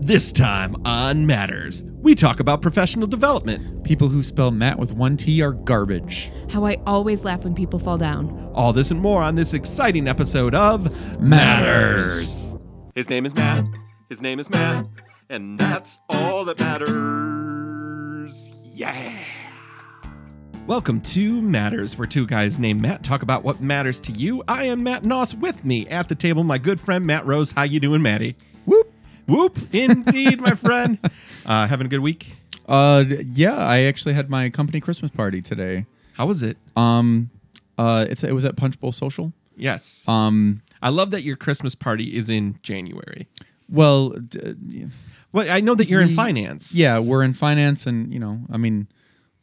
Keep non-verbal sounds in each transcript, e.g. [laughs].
This time on Matters, we talk about professional development. People who spell Matt with one T are garbage. How I always laugh when people fall down. All this and more on this exciting episode of Matters. His name is Matt. His name is Matt. And that's all that matters. Yeah. Welcome to Matters, where two guys named Matt talk about what matters to you. I am Matt Noss. With me at the table, my good friend Matt Rose. How you doing, Matty? Whoop. Indeed, my friend. [laughs] Uh, having a good week. Uh, yeah, I actually had my company Christmas party today. How was it? Um, uh, it's it was at Punch Bowl Social. Yes. Um, I love that your Christmas party is in January. well, d- Well, I know that you're in finance. yeah, we're in finance, and you know, I mean,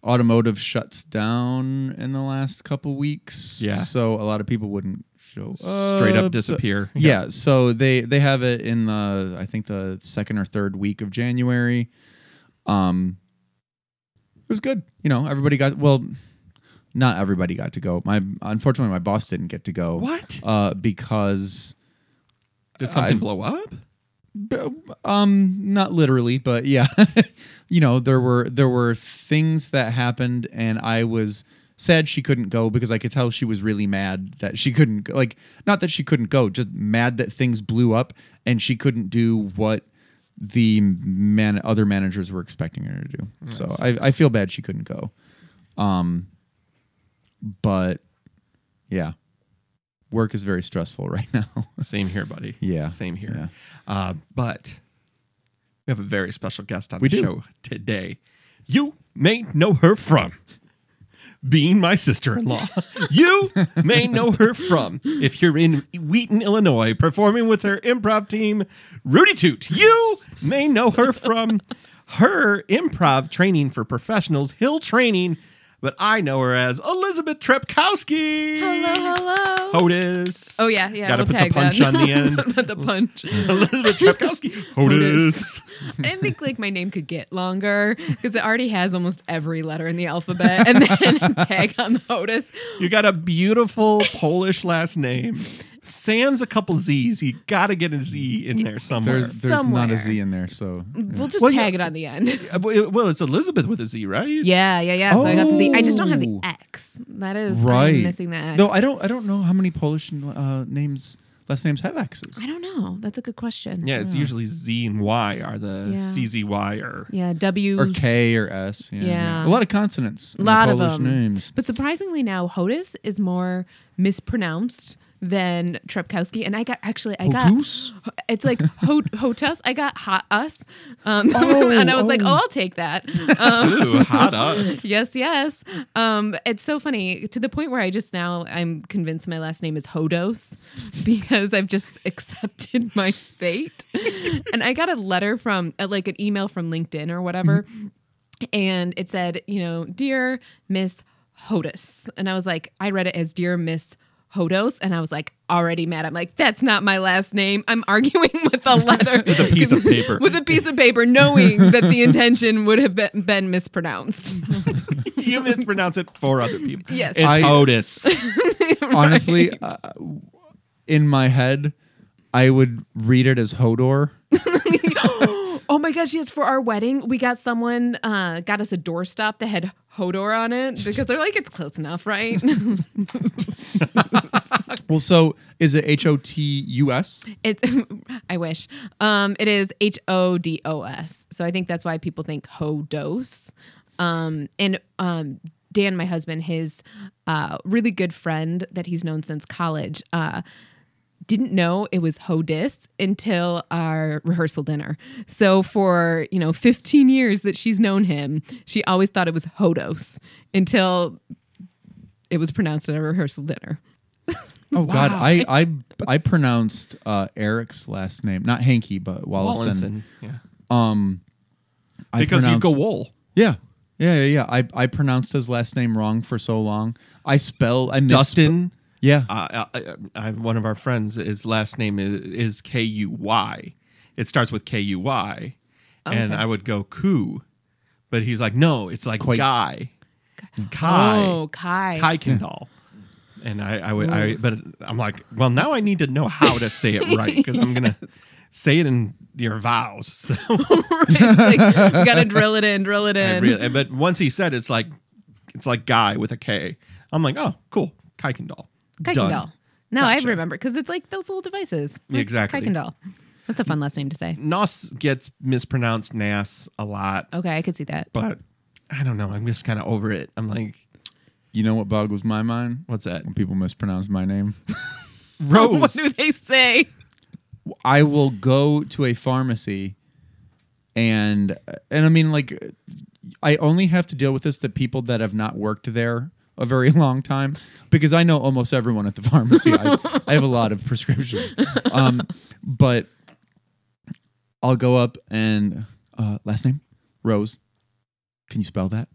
automotive shuts down in the last couple weeks. Yeah. so a lot of people wouldn't show straight up so- disappear. yeah, so they they have it in the I think the second or third week of January. Um, it was good. You know, everybody got well. Not everybody got to go. My unfortunately, my boss didn't get to go. What? Uh, because Did something I- blow up? Um not literally but yeah [laughs] you know there were there were things that happened and i was sad she couldn't go because i could tell she was really mad that she couldn't like not that she couldn't go just mad that things blew up and she couldn't do what the man other managers were expecting her to do so I, I feel bad she couldn't go um but yeah work is very stressful right [laughs] now Same here, buddy. Yeah. Same here. Yeah. Uh, but we have a very special guest on We the do. show today. You may know her from being my sister in law. you may know her from if you're in Wheaton, Illinois, performing with her improv team, Rudy Toot. You may know her from her improv training for professionals, Hill Training, but I know her as Elizabeth Trepkowski. Hello, hello. Hodis. Oh yeah, yeah. Got to we'll put the tag punch that. on the end. [laughs] the punch. Elizabeth Trepkowski. [laughs] Hodis. I didn't think like my name could get longer because it already has almost every letter in the alphabet, and then [laughs] tag on the Otis. You got a beautiful Polish last name. Sans a couple Z's. You got to get a Z in there somewhere. There's there's not Somewhere. a Z in there, so We'll just Well, yeah. tag it on the end. Well, well, it's Elizabeth with a Z, right? Yeah, yeah, yeah. So I got the Z. I just don't have the Oh. X. That is right. I'm missing the X. Though I don't I don't know how many Polish uh, names last names have X's. I don't know. That's a good question. Yeah, it's usually Z and Y are the Yeah. CZY or. Yeah, W Or K or S. Yeah, Yeah. A lot of consonants. in the Lot of Polish them. names. But surprisingly now, Hodis is more mispronounced than Trepkowski. And I got actually I Hotus? got it's like [laughs] hot hotus. I got hot us. Um [laughs] Oh, and I was like, oh. oh I'll take that. Um Ooh, hot us. [laughs] Yes, yes. Um, it's so funny to the point where I just now I'm convinced my last name is Hodos because I've just accepted my fate. and I got a letter from uh, like an email from LinkedIn or whatever, and it said, you know, dear Miss Hodis, and I was like, I read it as dear Miss. Hodos, and I was like already mad. I'm like, that's not my last name. I'm [laughs] arguing with a letter, With a piece of [laughs] paper. with a piece of paper, knowing that the intention would have been, been mispronounced. [laughs] you mispronounce it for other people. Yes. It's I- Hodis. Honestly, uh, in my head, I would read it as Hodor. Oh my gosh, yes, for our wedding, we got someone uh got us a doorstop that had Hodor on it because they're like, it's close enough, right? [laughs] Well, so is it H O T U S? it's [laughs] I wish. Um it is H O D O S. So I think that's why people think Hodos. Um and um Dan, my husband, his uh really good friend that he's known since college, uh didn't know it was Hodis until our rehearsal dinner. So for, you know, 15 years that she's known him, she always thought it was Hodos until it was pronounced at a rehearsal dinner. Oh God, I I I pronounced uh, Eric's last name, not Hanky, but Wallison. Wallinson. Yeah. Um, I Because you go wool. Yeah, yeah, yeah, yeah. I I pronounced his last name wrong for so long. I spell I miss Dustin. Yeah, Uh, I, I, one of our friends, his last name is, is K U Y. It starts with K U Y, and I would go Koo, but he's like, no, it's like quite- Guy, Kai, Oh, Kai. Kai Kendall. And I, I would, I, but I'm like, well, now I need to know how to say it right because I'm gonna [laughs] say it in your vows. [laughs] So [laughs] It's like, you gotta drill it in, drill it I in. really, but once he said it's like it's like guy with a K. I'm like, oh, cool, Kuykendall. Done. Kuykendall. No, I remember because it's like those little devices. Like Exactly. Kuykendall. That's a fun last name to say. Nos gets mispronounced Nas a lot, Okay, I could see that. but I don't know. I'm just kind of over it. I'm like, You know what boggles my mind? what's that? When people mispronounce my name. [laughs] [laughs] What do they say? I will go to a pharmacy and and I mean like I only have to deal with this the people that have not worked there a very [laughs] long time because I know almost everyone at the [laughs] pharmacy. I, I have a lot of prescriptions. Um, but I'll go up and uh, last name Rose. Can you spell that?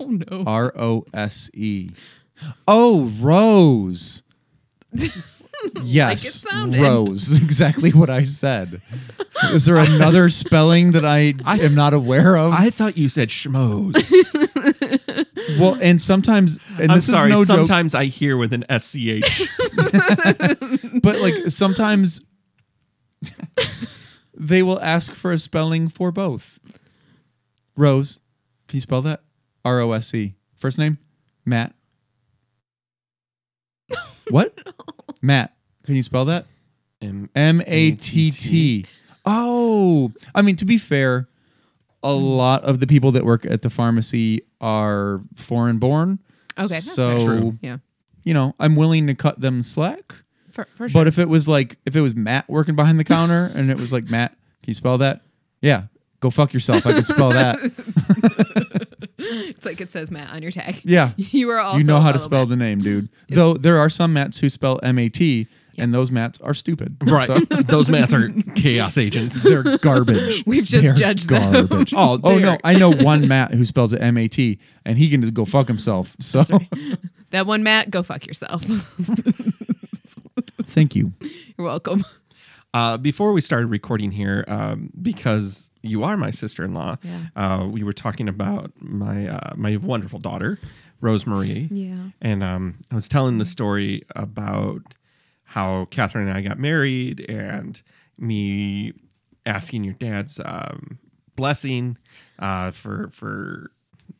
Oh no. R O S E. Oh, Rose. Yes, it sounded. Rose. [laughs] Exactly what I said. Is there another spelling that I, am not aware of? I thought you said schmoes. Well, and sometimes, and I'm this sorry. is no joke, sometimes I hear with an SCH. [laughs] but like sometimes they will ask for a spelling for both. Rose, can you spell that? R O S E. First name? Matt. [laughs] What? Matt. Can you spell that? M- M A T T. Oh, I mean, to be fair, a lot of the people that work at the pharmacy are foreign born. Okay, that's so. True. Yeah, you know, I'm willing to cut them slack. for, for sure. But if it was like, if it was Matt working behind the counter, [laughs] and it was like, Matt, can you spell that? Yeah, go fuck yourself. I can spell that. [laughs] it's like it says Matt on your tag. Yeah, [laughs] You are also you know how to spell Matt. the name, dude. Though there are some Matts who spell M A T, and those mats are stupid. right. So- [laughs] Those mats are chaos agents. [laughs] They're garbage. [laughs] We've just They're judged them. garbage. Oh, oh no, I know one Matt who spells it M A T, and he can just go fuck himself. So That one, Matt, go fuck yourself. thank you. You're welcome. Uh, before we started recording here, um, because you are my sister-in-law, Yeah. uh, we were talking about my uh, my wonderful daughter, Rosemarie. Yeah. And um, I was telling the story about how Catherine and I got married and me asking your dad's um, blessing uh, for for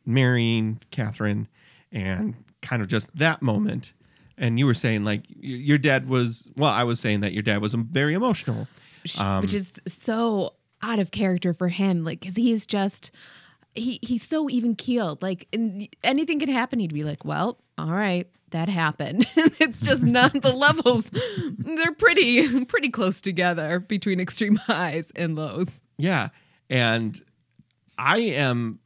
marrying Catherine and kind of just that moment. And you were saying like your dad was well, I was saying that your dad was very emotional. Um, which is so out of character for him like because he's just he he's so even keeled like anything could happen he'd be like well all right that happened [laughs] it's just not the levels they're pretty pretty close together between extreme highs and lows Yeah. And I am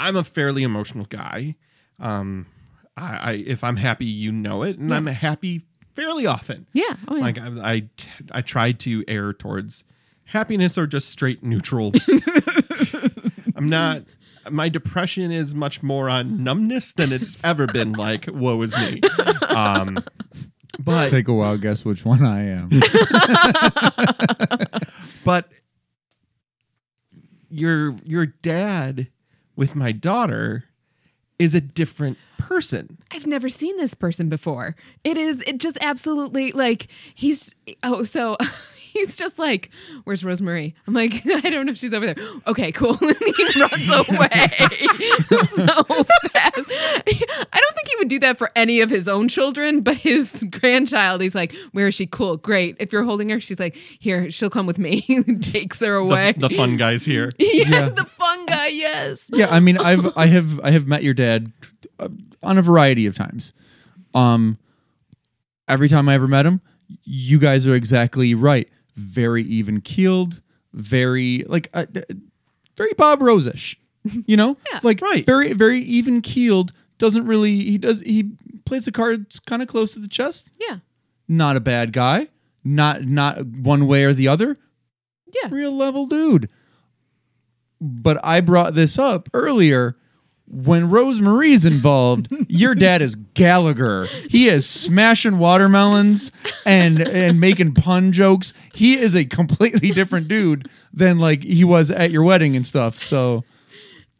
I'm a fairly emotional guy. Um I, I if I'm happy, you know it, and Yeah. I'm happy fairly often. yeah oh yeah Like I, I I try to err towards happiness or just straight neutral. [laughs] I'm not my depression is much more on numbness than it's ever been like woe is me. Um but Take a wild guess which one I am. [laughs] but your your dad with my daughter is a different person. I've never seen this person before. It is it just absolutely like he's oh so [laughs] he's just like where's Rosemary? I'm like [laughs] I don't know she's over there. Okay, cool. [laughs] And he runs [laughs] away so fast. I don't think he would do that for any of his own children, but his grandchild he's like where is she? Cool, great. If you're holding her, she's like here, she'll come with me. Takes her away. the fun guys here. yeah, Yeah. the fun guy. Yes. yeah, I mean, I've I have I have met your dad uh, on a variety of times. Um, every time I ever met him, you guys are exactly right. Very even keeled, very like uh, uh, very Bob Rosish. You know, [laughs] Yeah. like Right. very very even keeled. Doesn't really he does he plays the cards kind of close to the chest. Yeah. Not a bad guy. Not not one way or the other. Yeah. real level dude. But I brought this up earlier. When Rosemarie's involved, your dad is Gallagher. He is smashing watermelons and and making pun jokes. He is a completely different dude than like he was at your wedding and stuff. So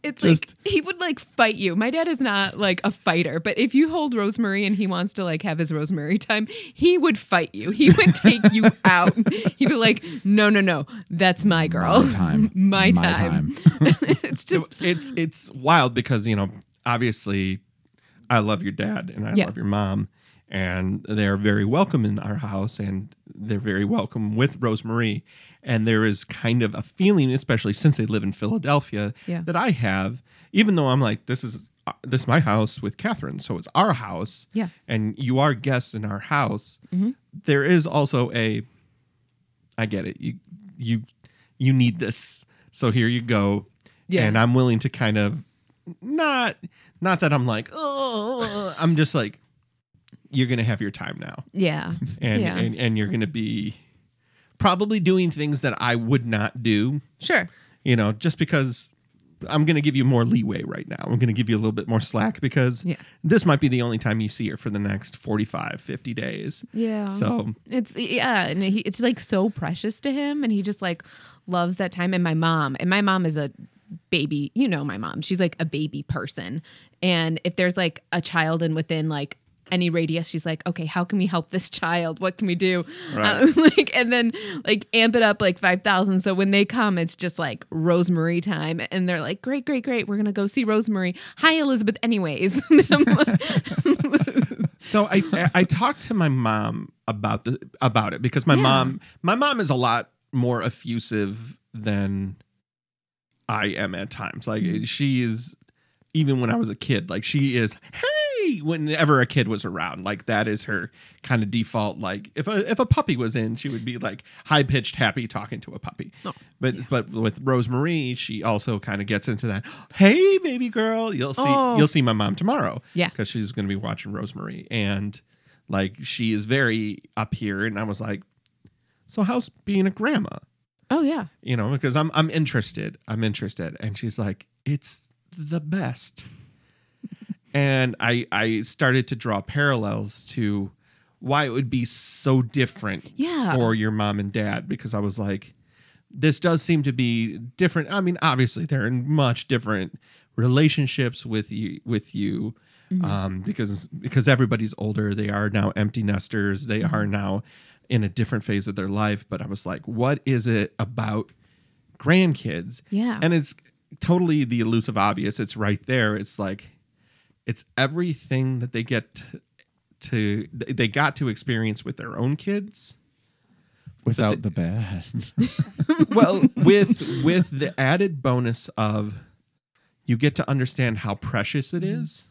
It's Just- like he would like fight you. My dad is not like a fighter, but if you hold Rosemary and he wants to like have his Rosemary time, he would fight you. He would take you [laughs] out. He'd be like, "No, no, no, that's my girl, My time. [laughs] my, My time." [laughs] it's just it's it's wild because you know obviously I love your dad and I Yeah. love your mom and they're very welcome in our house and they're very welcome with Rosemary and there is kind of a feeling especially since they live in Philadelphia Yeah. that I have even though I'm like this is uh, this is my house with Catherine so it's our house Yeah. and you are guests in our house Mhm. there is also a I get it you you you need this so here you go yeah. and I'm willing to kind of not not that I'm like oh I'm just like you're gonna have your time now yeah. [laughs] and Yeah. and, and you're gonna be probably doing things that I would not do Sure. you know just because I'm gonna give you more leeway right now I'm gonna give you a little bit more slack because Yeah. this might be the only time you see her for the next 45 50 days Yeah. so It's yeah, and he, it's like so precious to him, and he just like loves that time. And my mom, and my mom is a baby. You know, my mom. She's like a baby person, and if there's like a child and within like any radius, she's like, okay, how can we help this [laughs] child? What can we do? Right. Um, [laughs] like, and then like amp it up like five thousand. So when they come, it's just like Rosemary time, and they're like, great, great, great. We're gonna go see Rosemary. Hi, Elizabeth. Anyways. [laughs] So I, I I talked to my mom about the about it because my Yeah. mom my mom is a lot more effusive than I am at times. Like Mhm. she is even when I was a kid, like she is hey whenever a kid was around. Like that is her kind of default like if a if a puppy was in, she would be like high pitched happy talking to a puppy. Oh, But but with Rosemarie, she also kind of gets into that, "Hey baby girl, you'll see Oh. you'll see my mom tomorrow." Yeah. because she's going to be watching Rosemary, and like she is very up here, and I was like, "So how's being a grandma?" oh yeah. You know, because I'm I'm interested, I'm interested, and she's like, "It's the best," and I I started to draw parallels to why it would be so different Yeah. for your mom and dad because I was like, this does seem to be different. I mean, obviously they're in much different relationships with you with you Mhm. um, because because everybody's older. They are now empty nesters. They are now in a different phase of their life. But I was like, what is it about grandkids? Yeah. And it's totally the elusive obvious. It's right there. It's like it's everything that they get to, to they got to experience with their own kids without the bad. [laughs] well with with the added bonus of you get to understand how precious it mm-hmm. is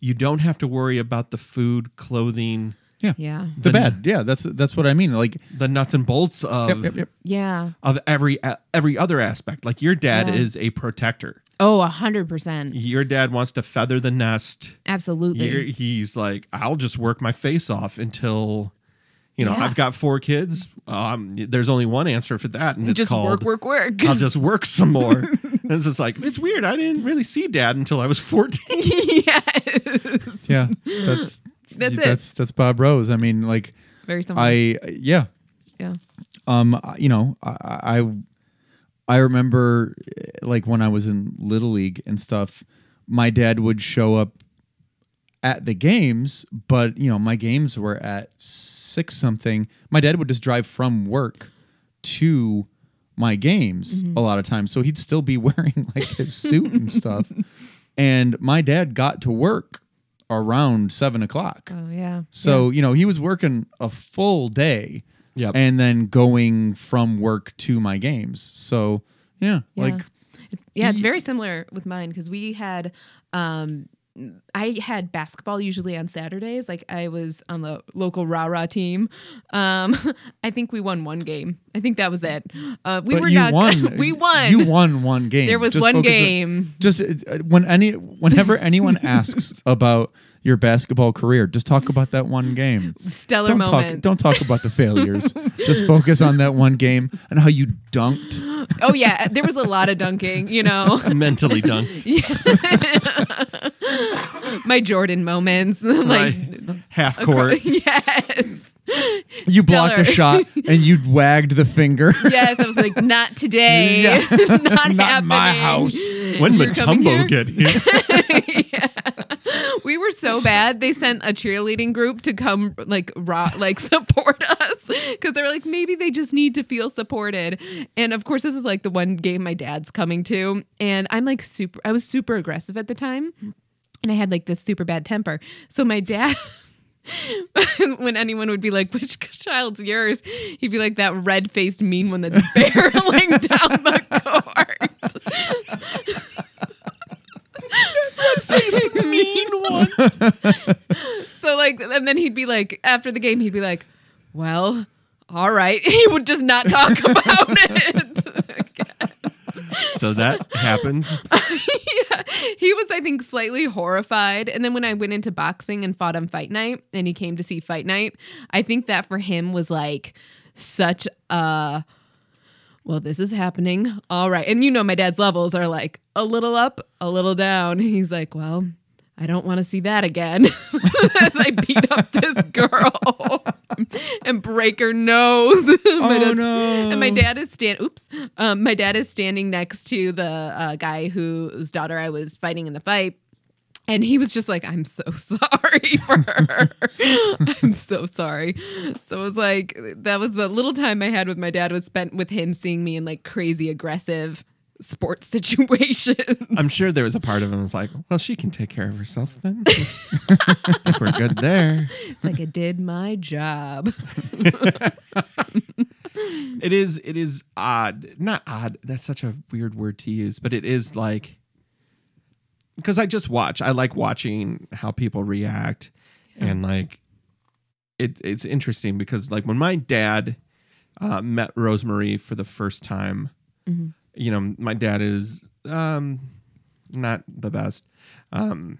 you don't have to worry about the food clothing yeah. the The- bad. Yeah, that's that's what I mean. Like, the nuts and bolts of yep, yep, yep. Yeah. of every every other aspect like your dad Yeah. is a protector Oh, a hundred percent. your dad wants to feather the nest Absolutely. You're, he's like i'll just work my face off until you know Yeah. i've got four kids um there's only one answer for that and it's just called work, work, work. I'll just work some more. [laughs] and it's just like it's weird. I didn't really see dad until I was 14. [laughs] yes. Yeah, that's That's it. That's that's Bob Rose. I mean, like Very similar. I yeah yeah. um you know I I I remember eh, like when I was in little league and stuff, my dad would show up at the games, but you know my games were at six something. My dad would just drive from work to my games Mm-hmm. a lot of times, so he'd still be [laughs] wearing like his suit and stuff. And my dad got to work around seven o'clock. Oh yeah. So, you know, he was working a full day Yep. and then going from work to my games. So, yeah, Yeah. like It's, yeah, it's Ye- very similar with mine because we had, um, I had basketball usually on Saturdays. Like I was on the local rah rah team. Um, [laughs] I think we won one game. I think that was it. Uh, we but were you not. won. [laughs] we won. You won one game. There was Just one focus on- game. just uh, when any whenever anyone [laughs] asks about your basketball career, just talk about that one game. Stellar Don't moments. talk don't talk about the [laughs] failures. just focus on that one game and how you dunked. oh yeah, there was a lot of dunking. You know. [laughs] Mentally dunked. [laughs] Yeah. My Jordan moments, like right. Half court. yes, [laughs] You blocked a shot and you wagged the finger. [laughs] yes. I was like, not today, [laughs] Yeah. not, Not happening. my house. when You're Mutombo here? get here? Yeah. We were so bad. They sent a cheerleading group to come like rock, like support us because they were like maybe they just need to feel supported. And of course, this is like the one game my dad's coming to, and I'm like super. I was super aggressive at the time, and I had like this super bad temper. So my dad. [laughs] when anyone would be like, "Which child's yours?" He'd be like, "That red-faced mean one that's [laughs] barreling down the court." Red-faced mean one. [laughs] So like, and then he'd be like, after the game, he'd be like, "Well, all right." He would just not talk about it. So that happened. [laughs] He was, I think, slightly horrified. And then when I went into boxing and fought on Fight Night, and he came to see Fight Night, I think that for him was like such a. Well, this is happening. All right. And you know, my dad's levels are like a little up, a little down. He's like, well, I don't want to see that again. [laughs] As I beat up this girl [laughs] and break her nose. [laughs] Oh, dad's- no. And my dad is stand. Oops. Um, my dad is standing next to the uh, guy whose daughter I was fighting in the fight. And he was just like, I'm so sorry for her. I'm so sorry. So it was like, that was the little time I had with my dad was spent with him seeing me in like crazy aggressive sports [laughs] situations. I'm sure there was a part of him was like, well, she can take care of herself then. We're good there. It's like I did my job. [laughs] It is it is odd. Not odd. That's such a weird word to use, but it is like because I just watch. I like watching how people react and like it it's interesting because like when my dad uh, met Rosemary for the first time, Mhm. You know, my dad is um not the best. Um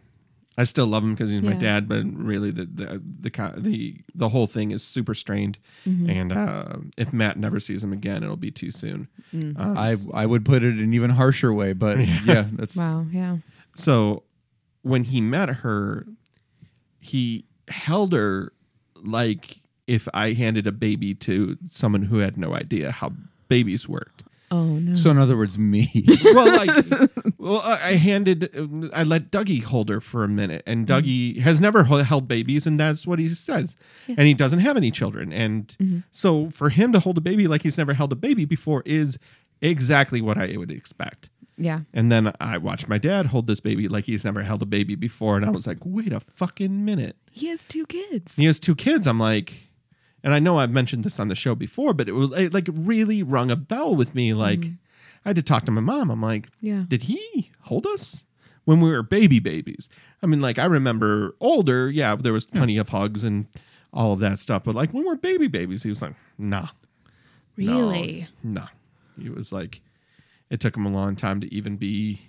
I still love him because he's my dad, but really the the the the the whole thing is super strained. Mhm. And uh, if Matt never sees him again, it'll be too soon. Mm. Um, I I would put it in even harsher way, but [laughs] Yeah. yeah, that's Wow. Yeah. so when he met her, he held her like if I handed a baby to someone who had no idea how babies worked. Oh no. so. In other words, me. [laughs] well, like, [laughs] well, I I handed, I let Dougie hold her for a minute, and Dougie has never held babies, and that's what he said. Yeah. And he doesn't have any children, and Mhm. so for him to hold a baby like he's never held a baby before is exactly what I would expect. yeah. And then I watched my dad hold this baby like he's never held a baby before, and I was like, wait a fucking minute. He has two kids. He has two kids. I'm like, and I know I've mentioned this on the show before, but it was it, like really rung a bell with me. Like, mm-hmm. I had to talk to my mom. I'm like, Yeah. did he hold us when we were baby babies? I mean, like I remember older, yeah, there was plenty of hugs and all of that stuff, but like when we were baby babies, he was like, nah, Really? no. He was like, it took him a long time to even be.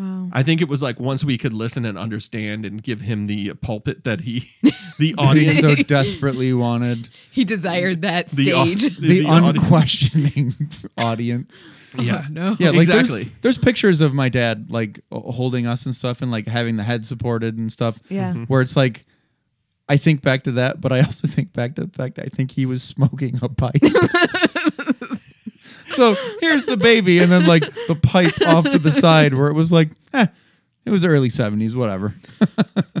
Wow. I think it was like once we could listen and understand and give him the pulpit that he, [laughs] the He audience, so [laughs] desperately wanted He desired that the, au- stage. [laughs] the, audi- unquestioning audience. Oh, yeah, no. Yeah, like Exactly. There's, there's pictures of my dad like holding us and stuff, and like having the head supported and stuff. Yeah. Mm-hmm. Where it's like, I think back to that, but I also think back to the fact that I think he was smoking a pipe. So here's the baby, and then like the pipe off to the side, where it was like, eh, it was early '70s, whatever.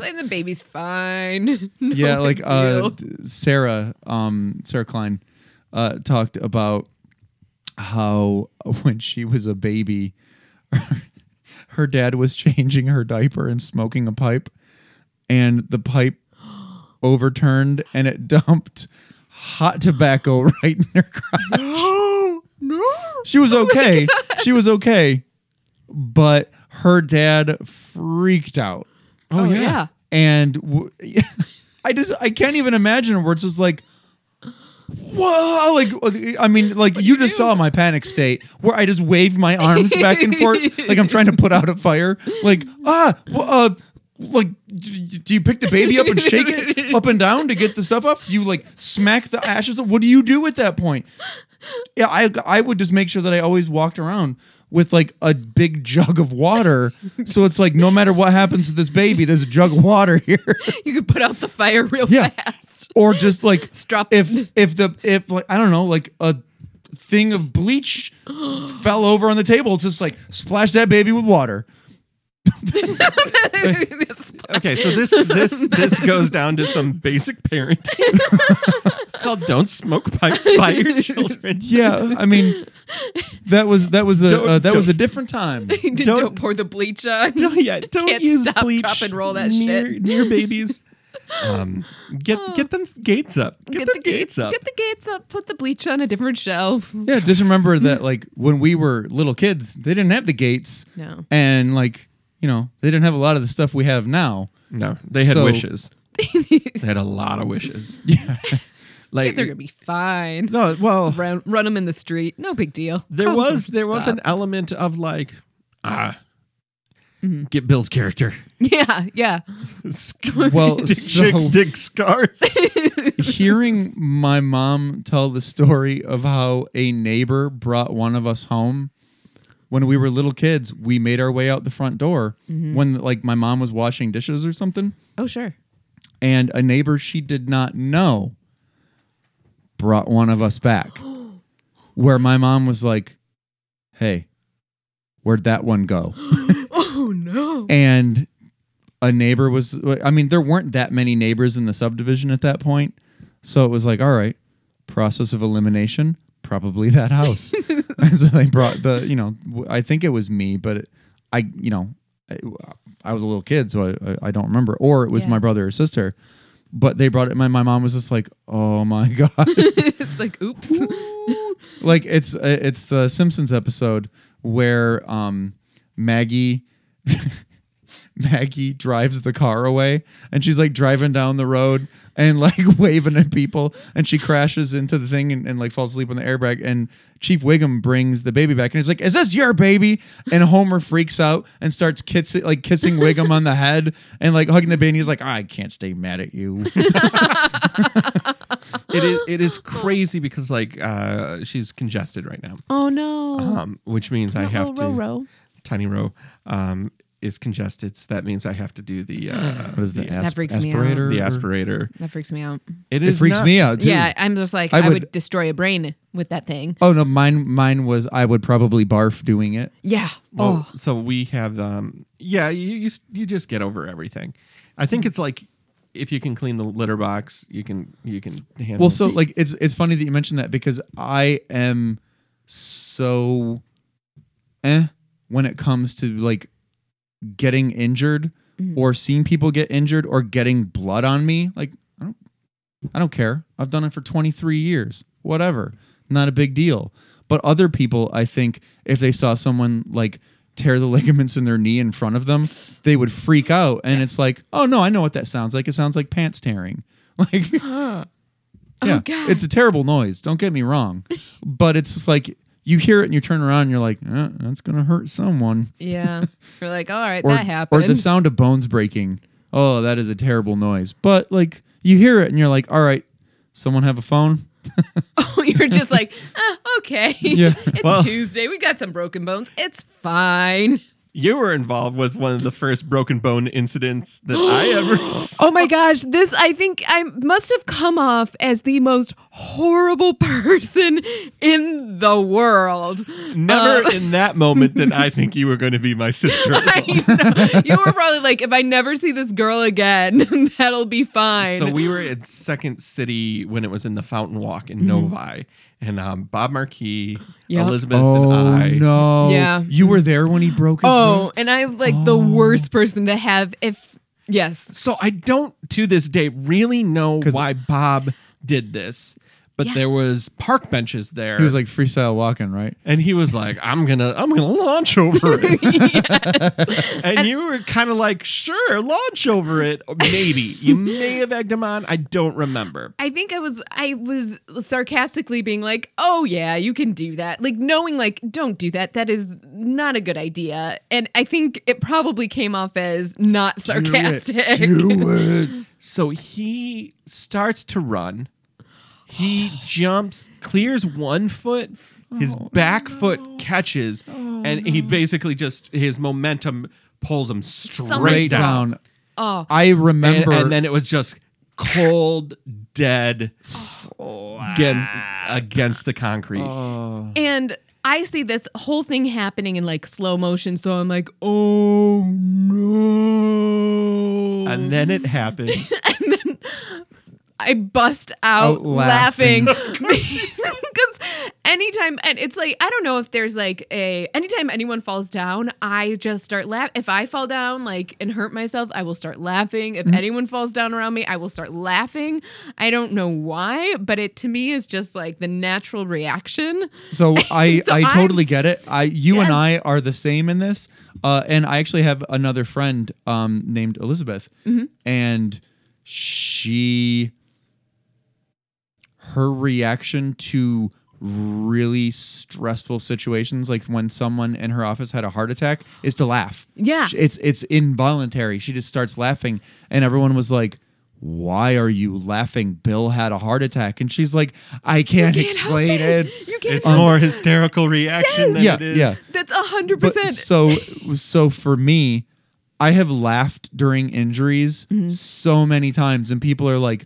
And the baby's fine. [laughs] No yeah, like uh, Sarah, um, Sarah Klein, uh, talked about how when she was a baby, [laughs] her dad was changing her diaper and smoking a pipe, and the pipe [gasps] overturned and it dumped hot tobacco [laughs] right in her crotch. [gasps] no, no. She was okay. she was okay, but her dad freaked out Oh, yeah. and w- [laughs] I just I can't even imagine where it's just like whoa like I mean like you just saw my panic state where I just waved my arms back and forth like I'm trying to put out a fire like ah wh- uh like do you pick the baby up and shake it up and down to get the stuff off do you like smack the ashes up? what do you do at that point yeah I I would just make sure that I always walked around with like a big jug of water so it's like no matter what happens to this baby there's a jug of water here [laughs] You could put out the fire real Yeah. fast. or just like [laughs] Strop if if the if like I don't know like a thing of bleach [gasps] fell over on the table. It's just like splash that baby with water. [laughs] Okay, so this this this goes down to some basic parenting called "Don't smoke pipes [laughs] by your children." [laughs] Yeah, I mean, that was that was a uh, that was a different time. [laughs] don't, Don't- pour the bleach on. Don't, yeah, don't Can't use stop, bleach drop, and roll that near, shit. near babies. Um, get get them gates up. Get, Get the gates up. Get the gates up. Put the bleach on a different shelf. Yeah, just remember that like when we were little kids, they didn't have the gates, No. and like you know they didn't have a lot of the stuff we have now. no, they had So- wishes. They had a lot of wishes. Yeah, Like Kids are gonna be fine. no, well, Run, run them in the street. No big deal. there Call was some there was an element of like ah Mhm. get Bill's character. Yeah, yeah. [laughs] Well, dig [laughs] so- chicks, dig scars. [laughs] hearing my mom tell the story of how a neighbor brought one of us home when we were little kids we made our way out the front door when like my mom was washing dishes or something oh sure. and a neighbor she did not know brought one of us back. Where my mom was like hey where'd that one go? [gasps] Oh no. and a neighbor was i mean there weren't that many neighbors in the subdivision at that point. So it was like all right process of elimination probably that house. [laughs] And so they brought the you know, I think it was me but it, i you know I, I was a little kid so I, I, I don't remember. Or it was Yeah. my brother or sister but they brought it my, my mom was just like oh my [laughs] god [laughs] it's like oops. like it's uh, it's the Simpsons episode where um Maggie [laughs] Maggie drives the car away and she's like driving down the road and like [laughs] waving at people and she crashes into the thing and, and like falls asleep on the airbag and Chief Wiggum brings the baby back and he's like, "Is this your baby?" And Homer freaks out and starts kissing like kissing Wiggum on the head and like hugging the baby. And he's like, "I can't stay mad at you." [laughs] [laughs] it is it is crazy because like uh she's congested right now. oh no. Um, which means I have row, to row, row. tiny row um is congested, so that means I have to do the uh What is the, the, asp- That freaks me out. aspirator? the aspirator. That freaks me out. It It is freaks not- me out too. Yeah, I'm just like I I, would, would- destroy a brain with that thing. Oh no, mine mine was I would probably barf doing it. Yeah. Well, oh. so we have um yeah, you, you you just get over everything. I think it's like if you can clean the litter box, you can you can handle Well, so like it's it's funny that you mentioned that because I am so eh when it comes to like getting injured Mhm. or seeing people get injured or getting blood on me. Like I don't I don't care. I've done it for 23 years. Whatever. Not a big deal. But other people, I think if they saw someone like tear the [laughs] ligaments in their knee in front of them, they would freak out and it's like, "Oh no, I know what that sounds like. It sounds like pants tearing." [laughs] Like Oh, yeah, God. it's a terrible noise. Don't get me wrong, [laughs] but it's like you hear it and you turn around and you're like, eh, "That's gonna hurt someone." Yeah. [laughs] You're like, all right, Or, that happened. or the sound of bones breaking. Oh, that is a terrible noise. But like you hear it and you're like, "All right, someone have a phone." [laughs] oh, you're just like, [laughs] ah, okay. Yeah. it's Well- Tuesday. We got some broken bones. It's fine. You were involved with one of the first broken bone incidents that I ever [gasps] s- Oh my gosh, this I think I must have come off as the most horrible [laughs] person in the world. Never Uh, in that moment did I [laughs] think you were going to be my sister. [laughs] I know. You were probably like, if I never see this girl again, that'll be fine. So we were at Second City when it was in the Fountain Walk in Mm-hmm. Novi, and um, Bob Marquis, [laughs] Yep. Elizabeth, oh and I. no! Yeah. you were there when he broke his. oh, wrist? and I'm like the Oh. worst person to have if yes. So I don't, to this day, really know why Bob did this, but Yeah. there was park benches there. he was like freestyle walking, right? and he was like, "I'm gonna, I'm gonna launch over it." [laughs] [laughs] and you were kind of like, "Sure, launch over it." Maybe you may have egged him on. I don't remember. I think I was I was sarcastically being like, "Oh yeah, you can do that." Like knowing like, "Don't do that. That is not a good idea." And I think it probably came off as not sarcastic. Do it. Do [laughs] it. So he starts to run. He jumps, clears one foot. His oh, back foot catches, oh, and he basically just his momentum pulls him straight Somersault. down. down. Oh, I And, remember. and then it was just cold, dead against, against the concrete. Oh. And I see this whole thing happening in like slow motion. So I'm like, oh no. And then it happens. [laughs] I bust out, Out laughing. [laughs] [laughs] Because anytime, and it's like, I don't know if there's like a, anytime anyone falls down, I just start laughing. If I fall down, like, and hurt myself, I will start laughing. Mm-hmm. If anyone falls down around me, I will start laughing. I don't know why, but it to me is just like the natural reaction. So [laughs] I So I I'm- totally get it. I you and I are the same in this. Uh, and I actually have another friend um, named Elizabeth, Mm-hmm. and she her reaction to really stressful situations like when someone in her office had a heart attack is to laugh. Yeah. it's it's involuntary. She just starts laughing and everyone was like why are you laughing? Bill had a heart attack. And she's like i can't, can't explain it. You can't It's help more hysterical reaction than yeah it is. yeah. That's a hundred but percent. so so for me i have laughed during injuries Mm-hmm. so many times and people are like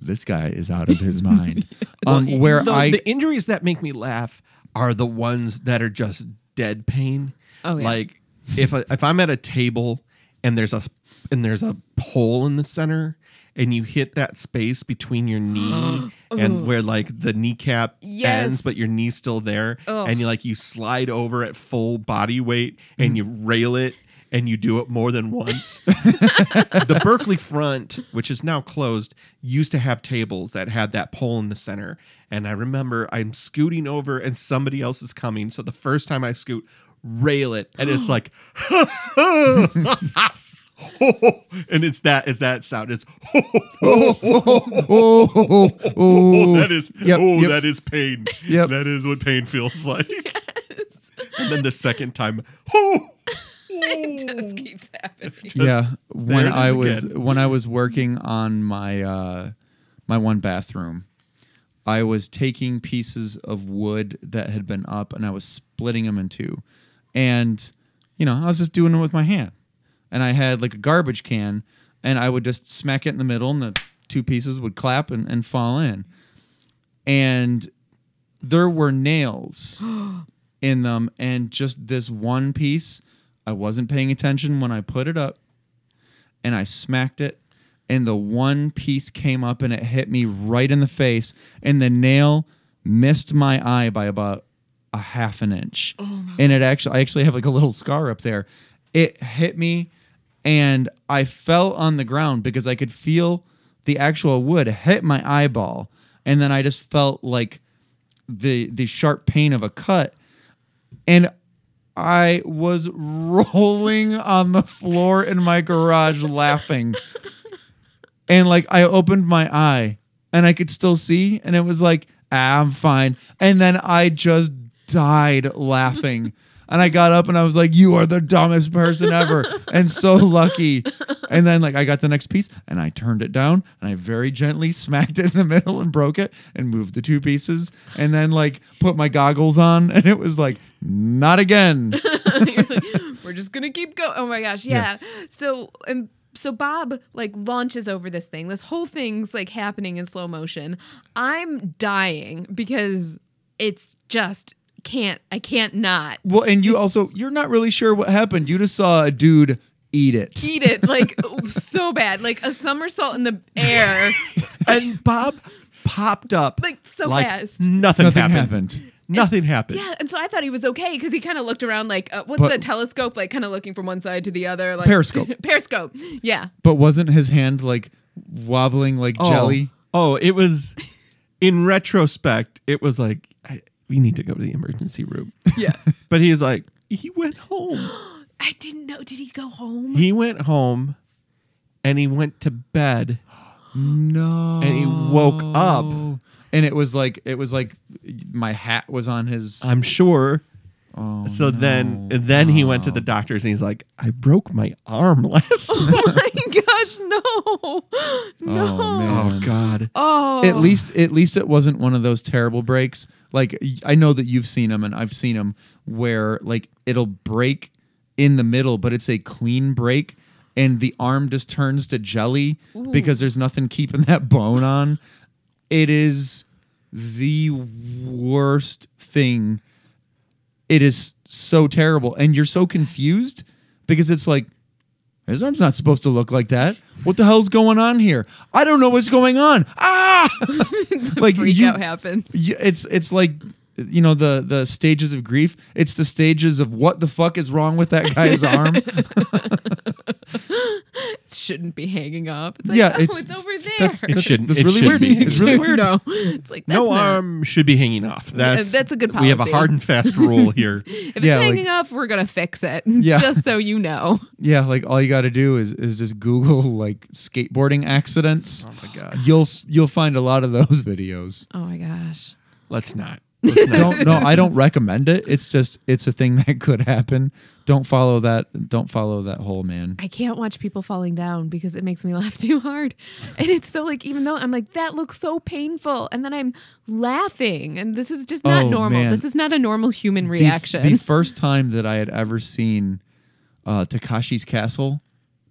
this guy is out of his mind [laughs] um where the, i the injuries that make me laugh are the ones that are just dead pain. Oh, yeah. Like if I, if I'm at a table and there's a and there's a hole in the center and you hit that space between your [gasps] knee and where like the kneecap Yes. ends but your knee's still there Ugh. and you like you slide over at full body weight and you rail it and you do it more than once. [laughs] the Berkley front, which is now closed, used to have tables that had that pole in the center. And I remember I'm scooting over and somebody else is coming. So the first time I scoot, rail it, and it's [gasps] like, [laughs] and it's that is that sound. It's oh, oh, oh, oh, that is Yep, oh yep. that is pain. Yep. that is what pain feels like. [laughs] And then the second time, oh, it just keeps happening. yeah when i was again. when i was working on my uh my one bathroom i was taking pieces of wood that had been up and i was splitting them in two. And you know i was just doing it with my hand. And i had like a garbage can and i would just smack it in the middle and the two pieces would clap and, and fall in. And there were nails [gasps] in them and just this one piece i wasn't paying attention when i put it up and i smacked it and the one piece came up and it hit me right in the face and the nail missed my eye by about a half an inch. Oh and it actually i actually have like a little scar up there. It hit me and i fell on the ground because i could feel the actual wood hit my eyeball. And then i just felt like the the sharp pain of a cut. And I was rolling on the floor in my garage laughing. And like I opened my eye and I could still see and it was like, ah, I'm fine. And then I just died laughing. And I got up and I was like, "You are the dumbest person ever," and so lucky. And then like I got the next piece and I turned it down and I very gently smacked it in the middle and broke it and moved the two pieces and then like put my goggles on and it was like, "Not again." [laughs] Like, We're just gonna keep going. Oh my gosh, yeah. So and so Bob like launches over this thing. This whole thing's like happening in slow motion. I'm dying because it's just can't. I can't not Well, and you also you're not really sure what happened. You just saw a dude eat it. eat it like [laughs] so bad, like a somersault in the air, [laughs] and Bob popped up like so like fast. nothing, Nothing happened. happened. Nothing happened. Yeah, and so I thought he was okay because he kind of looked around like uh, what's But- the telescope like, kind of looking from one side to the other, like Periscope. [laughs] periscope. Yeah, But wasn't his hand like wobbling like Oh. jelly? Oh, it was in retrospect, it was like I, we need to go to the emergency room. [laughs] yeah. [laughs] But he's like, he went home. [gasps] I didn't know. Did he go home? He went home and he went to bed. [gasps] No. And he woke up. And it was like it was like my hat was on his I'm sure. oh, So then no. then he went to the oh. doctors and he's like, I broke my arm [laughs] last oh night. oh my gosh, no, oh, no. Oh, man. Oh God. Oh. At least at least it wasn't one of those terrible breaks. Like I know that you've seen them and I've seen them where like it'll break in the middle but it's a clean break and the arm just turns to jelly because there's nothing keeping that bone on. It is the worst thing. It is so terrible. And you're so confused because it's like, his arm's not supposed to look like that. What the hell's going on here? I don't know what's going on. Ah! [laughs] [laughs] like Freak you, out happens. y- it's it's like you know the the stages of grief. It's the stages of what the fuck is wrong with that guy's arm. [laughs] It shouldn't be hanging up. It's like, Yeah, oh, it's- it's, over there. That's, It that's, shouldn't- that's it really should weird. be. It's really weird. no, it's like that's no not, arm should be hanging off. That's that's a good We have a hard and fast rule here. [laughs] If it's Yeah, like- hanging off, we're gonna fix it. [laughs] Yeah. just so you know. Yeah, like all you got to do is is just Google [laughs] like skateboarding accidents. Oh my god. You'll you'll find a lot of those videos. Oh my gosh. Let's not. Don't [laughs] no, I don't recommend it. It's just it's a thing [laughs] that could happen. Don't follow that. Don't follow that whole man. I can't watch people falling down because it makes me [laughs] laugh too hard. And it's so like even though I'm like that looks so painful and then I'm laughing and this is just not Oh, normal. man. This is not a normal human The- reaction. The, first time that I had ever seen uh, Takeshi's Castle.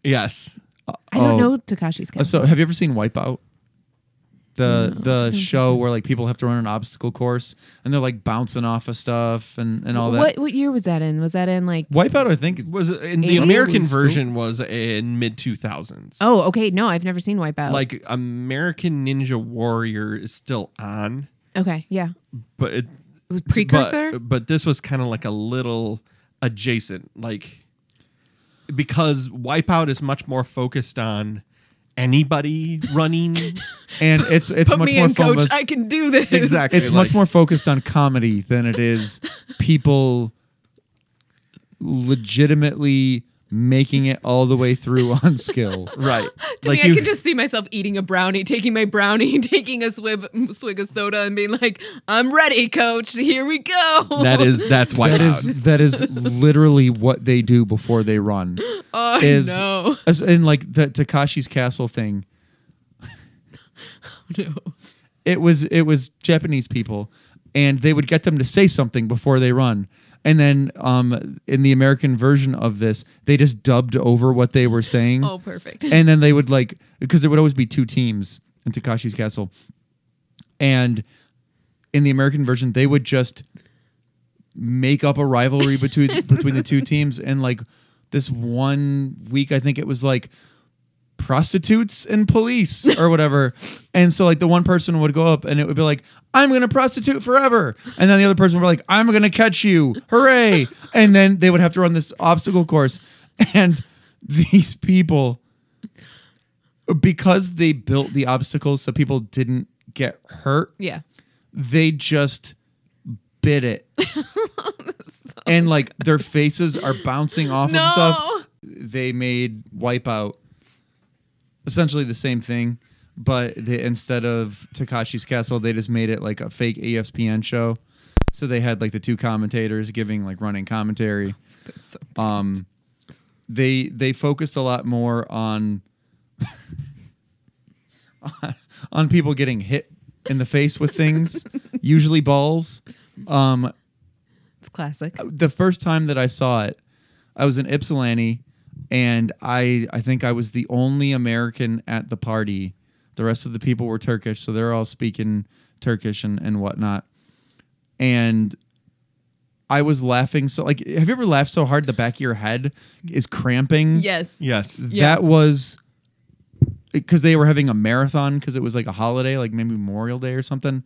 Yes, I don't oh, know Takeshi's Uh, Castle. So, have you ever seen Wipeout? The No, the show where like people have to run an obstacle course and they're like bouncing off of stuff and, and all that. what what year was that in? Was that in like Wipeout, I think. Was in the 80s? American version was in mid 2000s. Oh, okay. No, I've never seen Wipeout. Like American Ninja Warrior is still on, okay, yeah. but it It was precursor? But, but this was kind of like a little adjacent, like because Wipeout is much more focused on anybody running. [laughs] And it's it's Put much me more in, coach. focused. I can do this. exactly. it's like- much more focused on comedy than it is [laughs] people legitimately making it all the way through on skill. [laughs] right. [laughs] To like me, you, I can just see myself eating a brownie, taking my brownie, [laughs] taking a swig, swig of soda, and being like, "I'm ready, coach. Here we go." that is that's Wipeout. That is that is literally what they do before they run. oh is- no, As in like the Takeshi's Castle thing. no. it was it was Japanese people, and they would get them to say something before they run. And then um, in the American version of this, they just dubbed over what they were saying. Oh, perfect. and then they would like because there would always be two teams in Takeshi's Castle, and in the American version, they would just make up a rivalry between between the two [laughs] teams. And like this one week, I think it was like prostitutes and police or whatever. [laughs] and so like the one person would go up and it would be like, I'm gonna prostitute forever. And then the other person would be like, I'm gonna catch you. Hooray. and then they would have to run this obstacle course. And these people because they built the obstacles so people didn't get hurt, yeah. they just bit it. [laughs] and like their faces are bouncing off No. of stuff. They made Wipeout essentially the same thing, but they, instead of Takeshi's Castle, they just made it like a fake ESPN show. So they had like the two commentators giving like running commentary. [laughs] So- Um, they they focused a lot more on [laughs] on people getting hit in the face with things, [laughs] usually balls. Um, It's classic. the first time that I saw it, I was in Ypsilanti, and I I think I was the only American at the party. The rest of the people were Turkish, so they're all speaking Turkish and, and whatnot. And I was laughing so like have you ever laughed so hard the back of your head is cramping? Yes. yes. Yeah. That was because they were having a marathon because it was like a holiday, like maybe Memorial Day or something.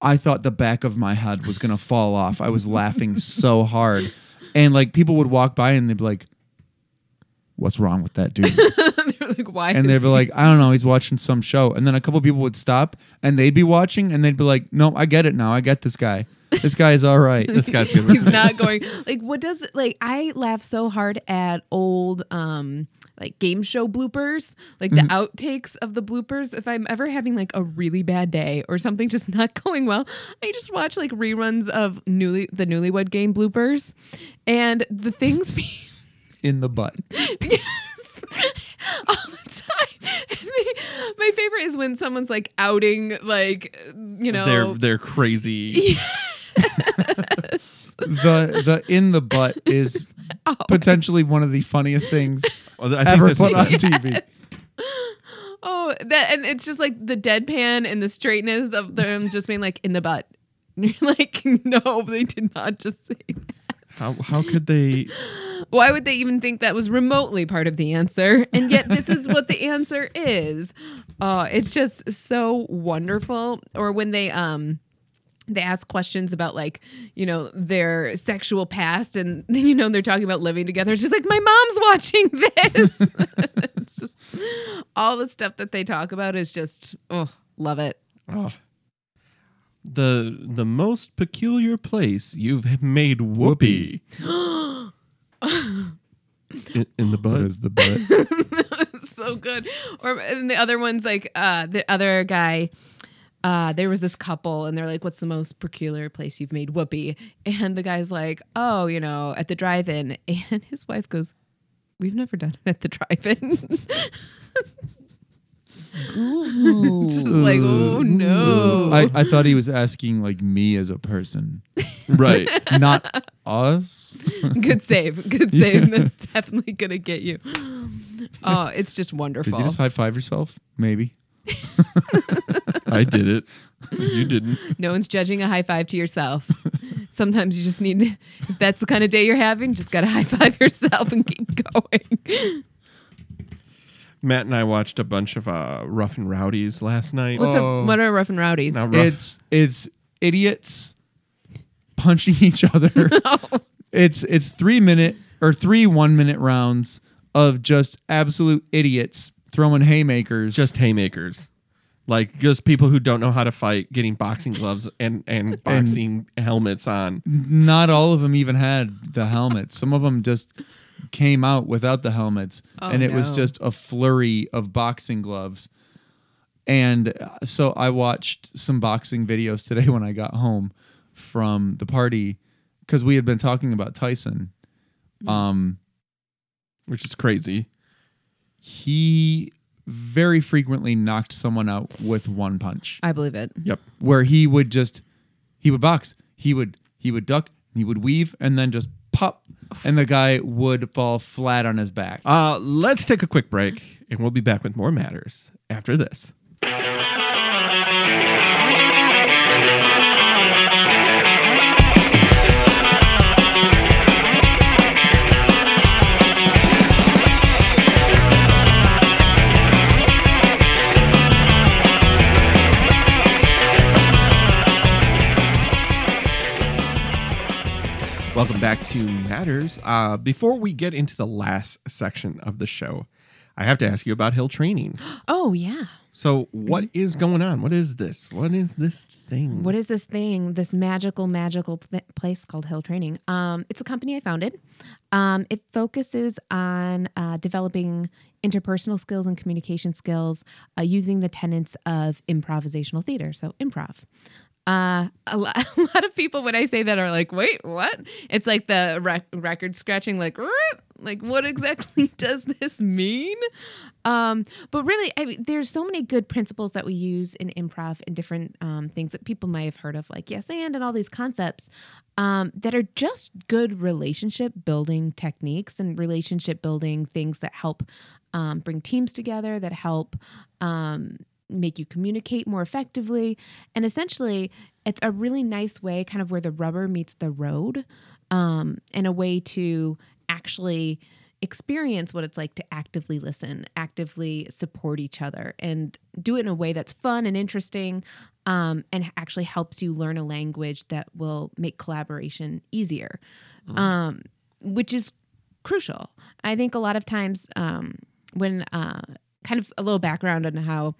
I thought the back of my head was gonna fall off. I was laughing so hard, and like people would walk by and they'd be like, "What's wrong with that dude?" [laughs] They're like, why? and they'd be like, "I don't know, he's watching some show." And then a couple people would stop and they'd be watching and they'd be like, "No, I get it now. I get this guy. This guy is all right." [laughs] This guy's [laughs] good. He's not going. Like, what does like? I laugh so hard at old, um, like game show bloopers, like the mm-hmm. outtakes of the bloopers. If I'm ever having like a really bad day or something just [laughs] not going well, I just watch like reruns of newly the Newlywed Game bloopers, and the things. Be- [laughs] in the butt. yes. [laughs] All the time. They- my favorite is when someone's like outing, like you know, They're they're crazy. the the in the butt is [laughs] potentially one of the funniest things [laughs] Well, I think ever this put is on it. TV. [laughs] Oh, that and it's just like the deadpan and the straightness of them just being like in the butt. And you're like, no, they did not just say that. How how could they? Why would they even think that was remotely part of the answer? And yet this is what the answer is. Oh, it's just so wonderful. Or when they um they ask questions about like, you know, their sexual past and [laughs] you know, they're talking about living together. It's just like my mom's watching this. [laughs] it's just all the stuff that they talk about is just oh, love it. Oh. The the most peculiar place you've made whoopee in, in the butt. is the butt? [laughs] so good. Or and the other one's like uh the other guy uh there was this couple and they're like what's the most peculiar place you've made whoopee and the guy's like oh you know at the drive-in [laughs] and his wife goes we've never done it at the drive-in [laughs] like oh no I, I thought he was asking like me as a person, [laughs] right. not us. good save good save that's definitely gonna get you [gasps] oh it's just wonderful. Did wonderful you just high five yourself? Maybe. [laughs] I did it. You didn't. No one's judging a high five to yourself. Sometimes you just need, if that's the kind of day you're having, just got to high five yourself and keep going. Matt and I watched a bunch of uh, Rough and Rowdies last night. What's Oh. up? What are rough and rowdies? Now, rough, It's it's idiots punching each other. [laughs] it's it's three minute or three one minute rounds of just absolute idiots throwing haymakers. just haymakers. Like just people who don't know how to fight, getting boxing gloves and and boxing helmets on. not all of them even had the helmets. Some of them just came out without the helmets, Oh, and it was just a flurry of boxing gloves. And uh, so I watched some boxing videos today [laughs] when I got home from the party because we had been talking about Tyson. Um, which is crazy. He very frequently knocked someone out with one punch. I believe it. Yep. where he would just he would box he would he would duck he would weave and then just pop and the guy would fall flat on his back Uh, let's take a quick break, and we'll be back with more matters after this. Welcome back to Matters. Uh, before we get into the last section of the show, I have to ask you about Hill Training. [gasps] Oh, yeah. So, what is going on? What is this? What is this thing? What is this thing, this magical, magical th- place called Hill Training? Um, it's a company I founded. Um, it focuses on uh, developing interpersonal skills and communication skills uh, using the tenets of improvisational theater, so improv. Uh, a, lot, [laughs] a lot of people, when I say that, are like, "Wait, what?" It's like the rec- record scratching, like, "Rrrt." like, what exactly [laughs] does this mean? Um, but really, I mean, there's so many good principles that we use in improv and different um, things that people might have heard of, like yes and and all these concepts um, that are just good relationship building techniques and relationship building things that help um, bring teams together, that help um, make you communicate more effectively, and essentially, it's a really nice way, kind of where the rubber meets the road, um, and a way to actually experience what it's like to actively listen, actively support each other, and do it in a way that's fun and interesting, um, and actually helps you learn a language that will make collaboration easier, um, which is crucial. I think a lot of times um, when uh, kind of a little background on how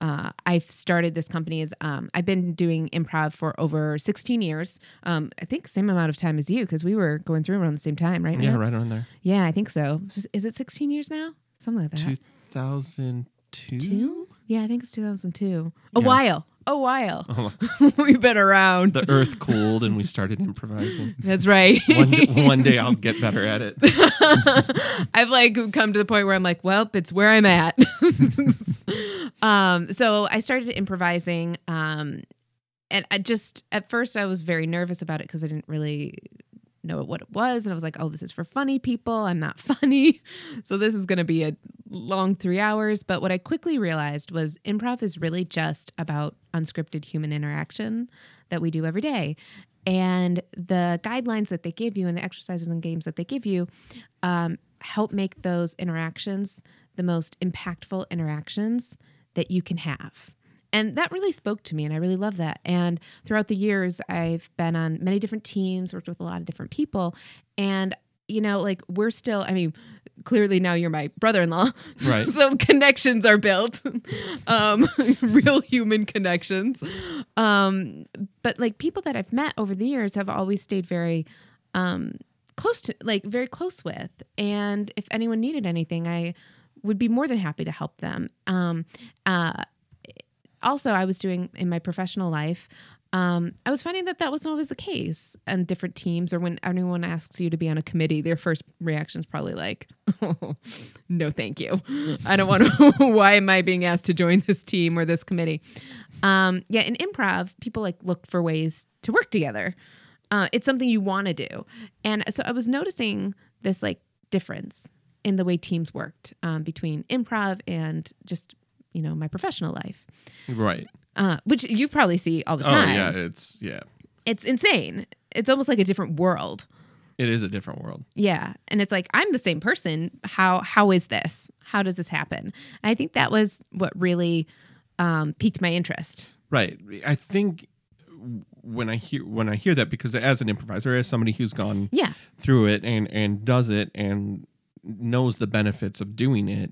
uh, I've started this company is um, I've been doing improv for over 16 years. Um, I think same amount of time as you because we were going through around the same time, right? yeah, Matt? right on there. Yeah, I think so. Is it 16 years now? Something like that. 2002? Two? Yeah, I think it's 2002. A Yeah. while. A while. Oh, [laughs] We've been around. the earth cooled and we started improvising. That's right. One, d- [laughs] one day I'll get better at it. [laughs] I've like come to the point where I'm like, well, it's where I'm at. um, so I started improvising. Um, and I just at first I was very nervous about it because I didn't really know what it was. And I was like, oh, this is for funny people. I'm not [laughs] funny. So this is going to be a long three hours. But what I quickly realized was improv is really just about unscripted human interaction that we do every day. And the guidelines that they give you and the exercises and games that they give you um, help make those interactions the most impactful interactions that you can have. And that really spoke to me, and I really love that. And throughout the years, I've been on many different teams, worked with a lot of different people. And, you know, like we're still, I mean, clearly now you're my brother in law. Right. [laughs] so connections are built, [laughs] um, [laughs] real human connections. Um, but like people that I've met over the years have always stayed very, um, close to, like very close with. And if anyone needed anything, I would be more than happy to help them. Um, uh, also, I was doing in my professional life. Um, I was finding that that wasn't always the case on different teams, or when anyone asks you to be on a committee, their first reaction is probably like, oh, [laughs] "No, thank you. I don't want to. [laughs] why am I being asked to join this team or this committee?" Um, yeah, in improv, people like look for ways to work together. Uh, it's something you want to do, and so I was noticing this like difference in the way teams worked um, between improv and just you know my professional life. Right. uh, which you probably see all the time Oh yeah, it's yeah. it's insane. It's almost like a different world. It is a different world. yeah. And it's like i'm the same person. How how is this? How does this happen? And i think that was what really um, piqued my interest. Right. I think when I hear when I hear that because as an improviser, as somebody who's gone yeah. through it and and does it and knows the benefits of doing it,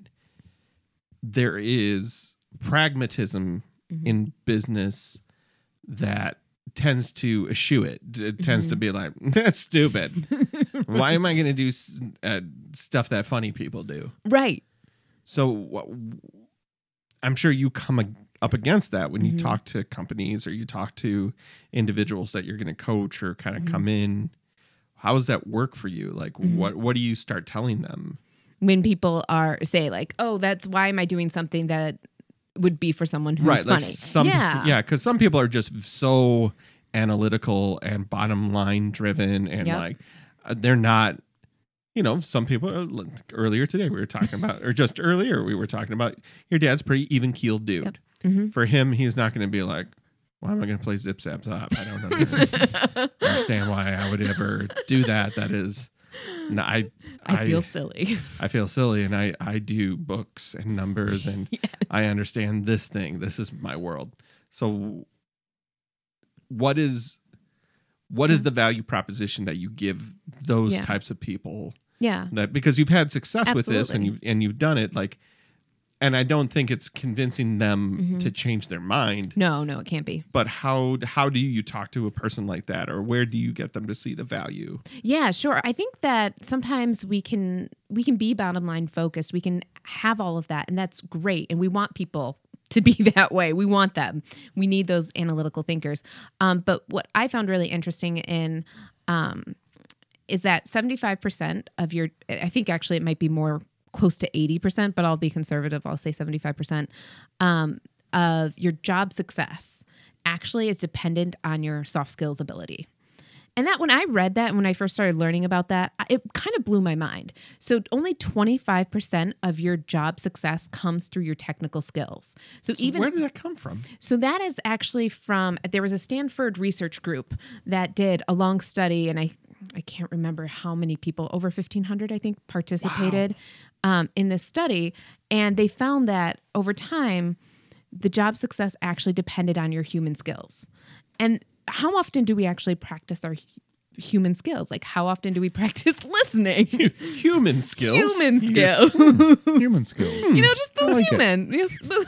there is pragmatism Mhm. in business that tends to eschew it. It tends to be like [laughs] that's stupid. Why am I going to do uh, stuff that funny people do? right So I'm sure you come ag- up against that when you Mhm. talk to companies or you talk to individuals that you're going to coach or kind of Mhm. come in. How does that work for you? Like, Mhm. what what do you start telling them? When people are say like oh that's why am i doing something that would be for someone who's right, funny like some yeah yeah, because some people are just so analytical and bottom line driven, and Yep. like uh, they're not. You know, some people are, like, earlier today we were talking about, or just earlier we were talking about your dad's pretty even keeled dude. Yep. Mhm. For him, he's not going to be like, "Why am I going to play zip zap zop?" I don't under- [laughs] understand why I would ever do that. That is, no, I, I feel silly I feel silly, and I I do books and numbers, and [laughs] yes. I understand this thing. This is my world. So, what is what is mm. the value proposition that you give those Yeah. types of people? yeah That because you've had success with this and Absolutely. you and you've done it like, and I don't think it's convincing them Mhm. to change their mind. no no it can't be But how how do you talk to a person like that, or where do you get them to see the value? Yeah, sure. I think that sometimes we can we can be bottom line focused. We can have all of that and that's great and we want people [laughs] to be [laughs] that way. We want them. We need those analytical thinkers. Um, but what I found really interesting in um, is that 75% of your I think actually it might be more close to 80%, but I'll be conservative. I'll say 75% um, of your job success actually is dependent on your soft skills ability. And that when I read that, when I first started learning about that, it kind of blew my mind. So only 25% of your job success comes through your technical skills. So, So even where did that come from? so that is actually from there was a Stanford research group that did a long study, and I I can't remember how many people over fifteen hundred I think participated um, in this study, and they found that over time, the job success actually depended on your human skills, and how often do we actually practice our human skills? Like how often do we [laughs] practice listening? Human skills. human [laughs] skills. Human skills. you know, just those like human. [laughs] Yes, the-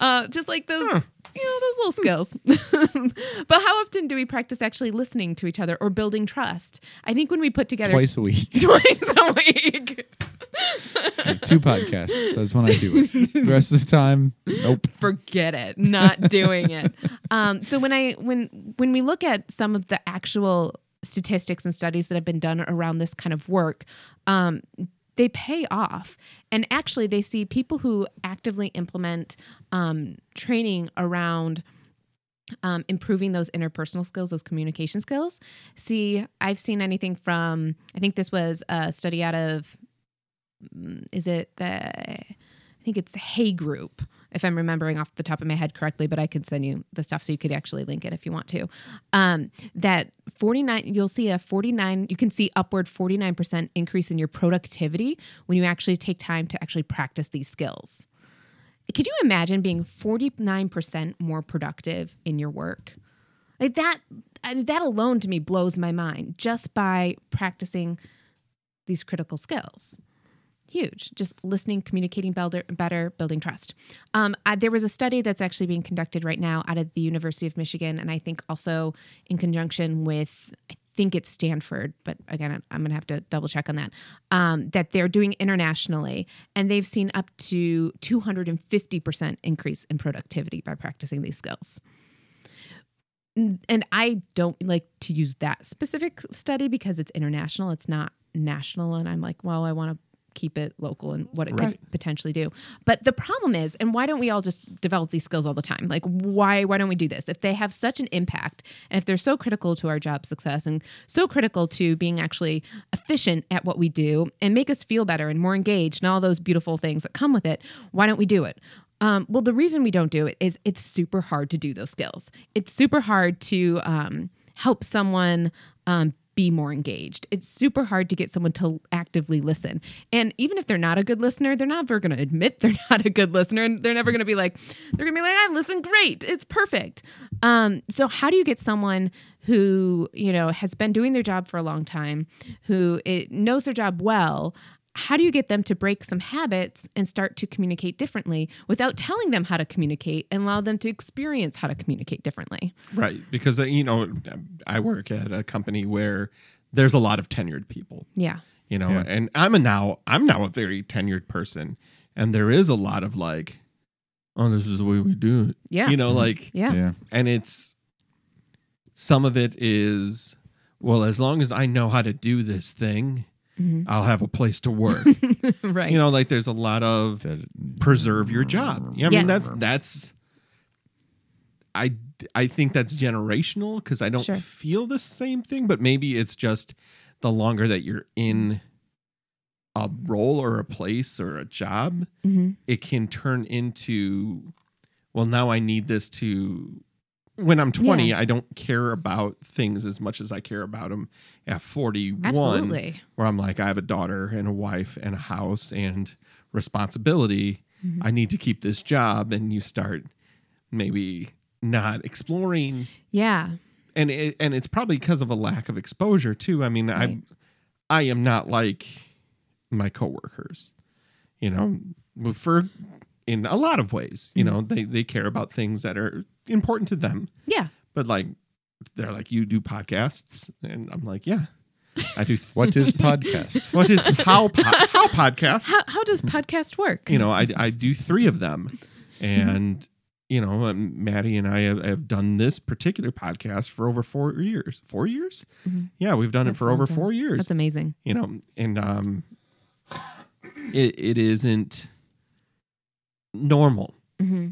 uh, just like those, Huh. You know, those little skills. [laughs] but how often do we practice actually listening to each other or building trust? I think when we put together Twice a week. [laughs] twice a week. Two podcasts. That's when I do it. The rest of the time, nope. forget it not doing it um, so when i when when we look at some of the actual statistics and studies that have been done around this kind of work um, they pay off and actually they see people who actively implement um, training around um, improving those interpersonal skills, those communication skills. See, I've seen anything from, I think this was a study out of, mm, is it the, think it's Hay Group, if I'm remembering off the top of my head correctly, but I can send you the stuff so you could actually link it if you want to. Um, that 49, you'll see a 49, you can see upward 49% increase in your productivity when you actually take time to actually practice these skills. Could you imagine being 49% more productive in your work? Like that, that alone to me blows my mind just by practicing these critical skills. Huge. Just listening, communicating better, better building trust. Um, I, there was a study that's actually being conducted right now out of the University of Michigan, and I think also in conjunction with, I think it's Stanford, but again, I'm going to have to double check on that, um, that they're doing internationally, and they've seen up to 250% increase in productivity by practicing these skills and I don't like to use that specific study because it's international. It's not national. And I'm like, well, I want to keep it local and what it Right. could potentially do. But the problem is, and why don't we all just develop these skills all the time? Like why why don't we do this? If they have such an impact and if they're so critical to our job success and so critical to being actually efficient at what we do and make us feel better and more engaged and all those beautiful things that come with it, why don't we do it? Um, well, the reason we don't do it is it's super hard to do those skills. It's super hard to um, help someone um, be more engaged. It's super hard to get someone to actively listen. And even if they're not a good listener, they're never going to admit [laughs] they're not a good listener. And they're never going to be like, they're going to be like, I listen great. It's perfect. Um, so, how do you get someone who, you know, has been doing their job for a long time, who it, knows their job well? How do you get them to break some habits and start to communicate differently without telling them how to communicate and allow them to experience how to communicate differently? Right. Because, uh, you know, I work at a company where there's a lot of tenured people, Yeah. you know, Yeah. and I'm a now, I'm now a very tenured person. And there is a lot of like, oh, this is the way we do it. Yeah. You know, Mhm. like, yeah. Yeah. and it's some of it is, well, as long as I know how to do this thing, Mhm. I'll have a place to work. [laughs] right. you know, like there's a lot of That- preserve your job. Yeah, I mean Yes. that's that's I I think that's generational because I don't Sure. feel the same thing, but maybe it's just the longer that you're in a role or a place or a job, Mhm. it can turn into well, now I need this to when I'm 20, Yeah. I don't care about things as much as I care about them at 41 Absolutely. where I'm like, I have a daughter and a wife and a house and responsibility. Mhm. I need to keep this job. And you start maybe not exploring. Yeah. And it, and it's probably because of a lack of exposure too. I mean, Right. I I am not like my coworkers, you know, for in a lot of ways, you Mhm. know, they they care about things that are important to them, Yeah. but like they're like, you do podcasts, and I'm like, yeah, I do. What is [laughs] podcast? What is how po- how podcast? How, how does podcast work? You know, I I do three of them, and you know, um, Maddie and I have, have done this particular podcast for over four years. Four years? Mhm. Yeah, we've done That's it for over four years. That's amazing. you know, and um, it it isn't normal. hmm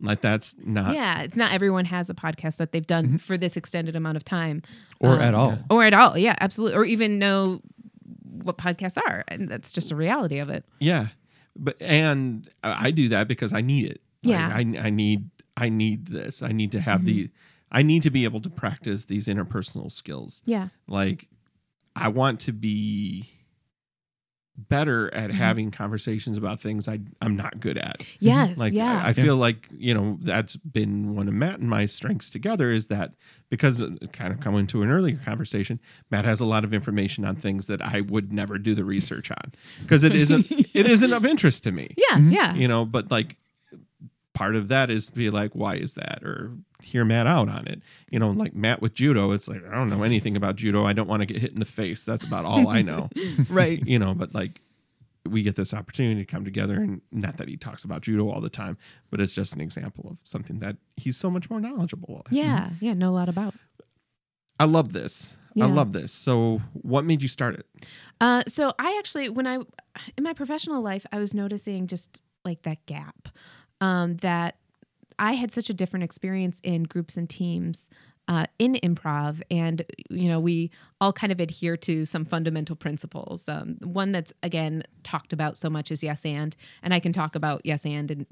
Like that's not. yeah. It's not everyone has a podcast that they've done Mhm. for this extended amount of time or Um, at all. or at all. Yeah. Absolutely. Or even know what podcasts are. And that's just a reality of it. Yeah, but and I I do that because I need it. Like, Yeah. I I need I need this. I need to have Mhm. the I need to be able to practice these interpersonal skills. Yeah. Like I want to be better at Mhm. having conversations about things I I'm not good at. Yes. Like yeah. I, I feel like you know that's been one of Matt and my strengths together is that because uh, kind of coming to an earlier conversation, Matt has a lot of information on things that I would never do the research on because it isn't it isn't of interest to me. [laughs] yeah. Mhm. Yeah. You know, but like part of that is to be like, why is that? Or hear Matt out on it. You know, like Matt with judo, it's like I don't know anything about judo. I don't want to get hit in the face. That's about all I know. [laughs] right. you know, but like we get this opportunity to come together and not that he talks about judo all the time, but it's just an example of something that he's so much more knowledgeable. Yeah. Yeah. Know a lot about. I love this. Yeah. I love this. So what made you start it? Uh, so I actually, when I in my professional life, I was noticing just like that gap. Um, that I had such a different experience in groups and teams uh, in improv, and you know, we all kind of adhere to some fundamental principles. Um, one that's again talked about so much is yes and, and I can talk about yes and and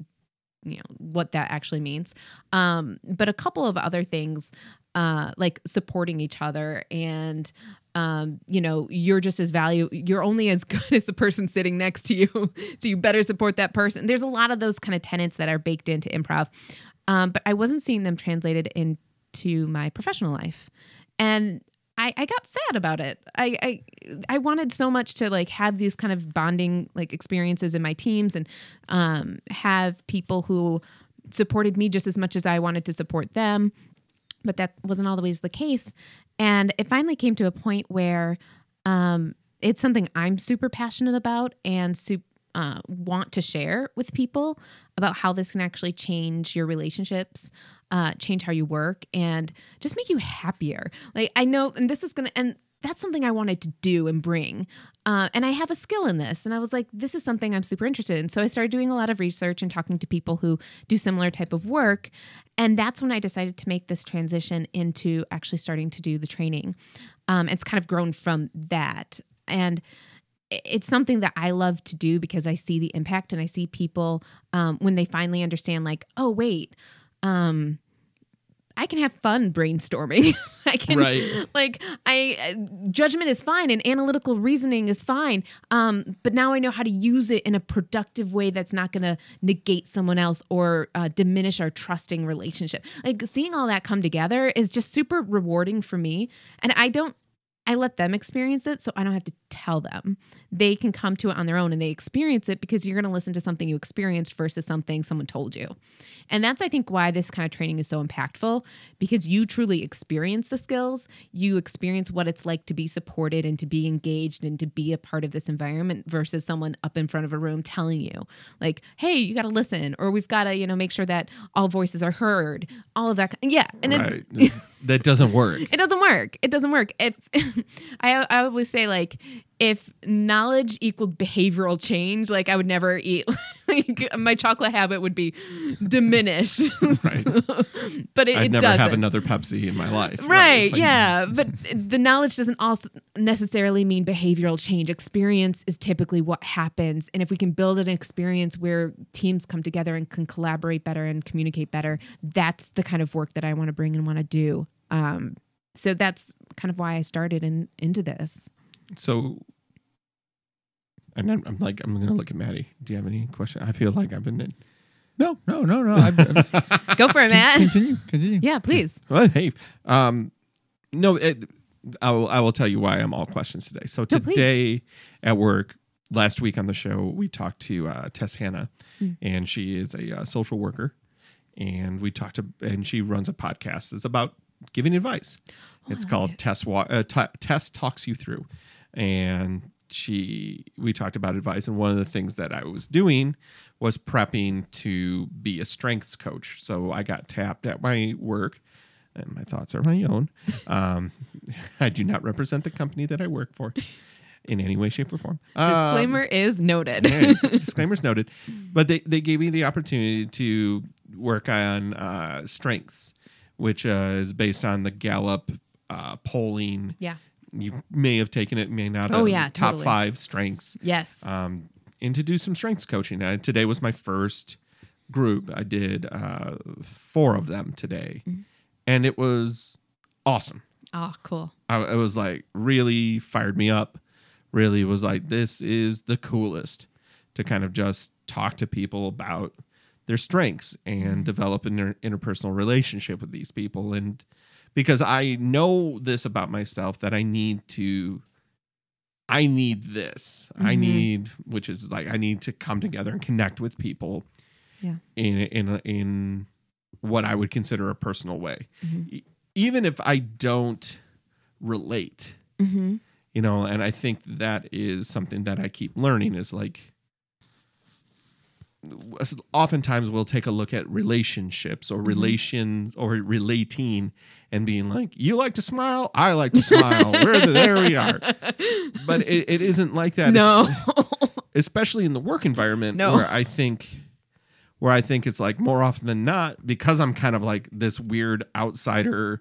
you know what that actually means. Um, but a couple of other things, uh, like supporting each other and um, you know, you're just as value, you're only as [laughs] good as the person sitting next to you. [laughs] so you better support that person. There's a lot of those kind of tenets that are baked into improv. Um, but I wasn't seeing them translated into my professional life. And I, I got sad about it. I, I I wanted so much to like have these kind of bonding like experiences in my teams and um, have people who supported me just as much as I wanted to support them. But that wasn't always the case. And it finally came to a point where um, it's something I'm super passionate about and su- uh, want to share with people about how this can actually change your relationships, uh, change how you work, and just make you happier. Like, I know, and this is to, and that's something I wanted to do and bring. Uh, and I have a skill in this. And I was like, this is something I'm super interested in. So I started doing a lot of research and talking to people who do similar type of work. And that's when I decided to make this transition into actually starting to do the training. Um, it's kind of grown from that. And it's something that I love to do because I see the impact and I see people um, when they finally understand, like, oh, wait, um, I can have fun brainstorming. [laughs] I can Right. like I uh, judgment is fine and analytical reasoning is fine. Um, but now I know how to use it in a productive way that's not going to negate someone else or uh, diminish our trusting relationship. Like seeing all that come together is just super rewarding for me, and I don't. I let them experience it so I don't have to tell them. They can come to it on their own and they experience it because you're going to listen to something you experienced versus something someone told you. And that's, I think, why this kind of training is so impactful because you truly experience the skills. You experience what it's like to be supported and to be engaged and to be a part of this environment versus someone up in front of a room telling you, like, hey, you got to listen, or we've got to, you know, make sure that all voices are heard, all of that. Yeah. And it's, right. that doesn't work. [laughs] it doesn't work. It doesn't work. If I, I always say like, if knowledge equaled behavioral change, like I would never eat. [laughs] like my chocolate habit would be diminished. [laughs] Right. but it, I'd it never doesn't. have another Pepsi in my life. Right, Like, yeah. But the knowledge doesn't also necessarily mean behavioral change. Experience is typically what happens. And if we can build an experience where teams come together and can collaborate better and communicate better, that's the kind of work that I want to bring and want to do. Um, so that's kind of why I started in, into this. So, and I'm, I'm like, I'm gonna look at Maddie. Do you have any question? I feel like I've been. No, no, no, no. I, I, [laughs] Go for it, Matt. continue, continue. yeah, please. Well, hey, um, no, it, I will. I will tell you why I'm all questions today. So No, please. today at work, last week on the show, we talked to uh, Tess Hannah, Mm. and she is a uh, social worker, and we talked to, and she runs a podcast. It's about giving advice. Oh, it's called it. Tess Wa- uh, T- Tess talks you through, and she we talked about advice, and one of the things that I was doing was prepping to be a strengths coach. So I got tapped at my work, and my thoughts are my own. Um, [laughs] I do not represent the company that I work for in any way, shape, or form. Um, Disclaimer is noted. yeah, [laughs] disclaimers noted. But they, they gave me the opportunity to work on uh, strengths, which uh, is based on the Gallup uh, polling. yeah. You may have taken it, may not have. Oh, yeah, Top totally. five strengths. Yes. Um, and to do some strengths coaching. Uh, today was my first group. I did uh, four of them today. Mm-hmm. And it was awesome. oh, cool. I, it was like really fired me up. Really was like, this is the coolest to kind of just talk to people about their strengths and develop an inter- interpersonal relationship with these people. And because I know this about myself that I need to, I need this. I Mhm. need, which is like, I need to come together and connect with people Yeah. in, in, in what I would consider a personal way. Mhm. E- even if I don't relate, Mm-hmm. you know and i think that is something that i keep learning is like oftentimes we'll take a look at relationships or mm-hmm. relations or relating and being like you like to smile i like to smile We're the, there we are [laughs] but it, it isn't like that no. [laughs] especially in the work environment No. where i think where I think it's like more often than not because I'm kind of like this weird outsider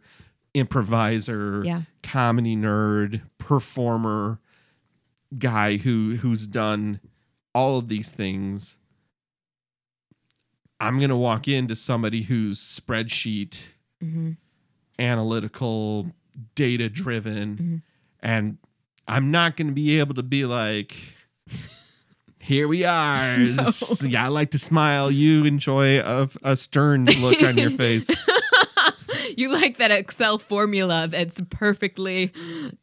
improviser, Yeah. comedy nerd, performer guy who who's done all of these things. I'm going to walk into somebody who's spreadsheet Mhm. analytical, data driven, Mhm. and I'm not going to be able to be like, here we are. [laughs] No. Yeah, I like to smile. You enjoy a, a stern look on your [laughs] face. You like that Excel formula that's perfectly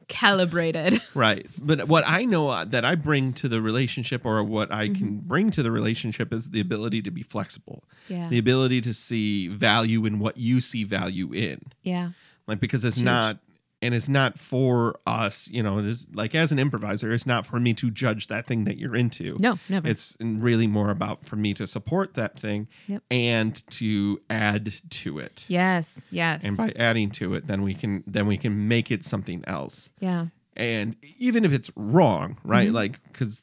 calibrated. Right. But what I know uh, that I bring to the relationship or what I Mm-hmm. can bring to the relationship is the ability to be flexible, Yeah. the ability to see value in what you see value in. Yeah. like because it's Huge. not and it's not for us you know it is like as an improviser it's not for me to judge that thing that you're into No, never. it's really more about for me to support that thing Yep. and to add to it yes. Yes. and by adding to it then we can then we can make it something else yeah. and even if it's wrong right Mhm. like because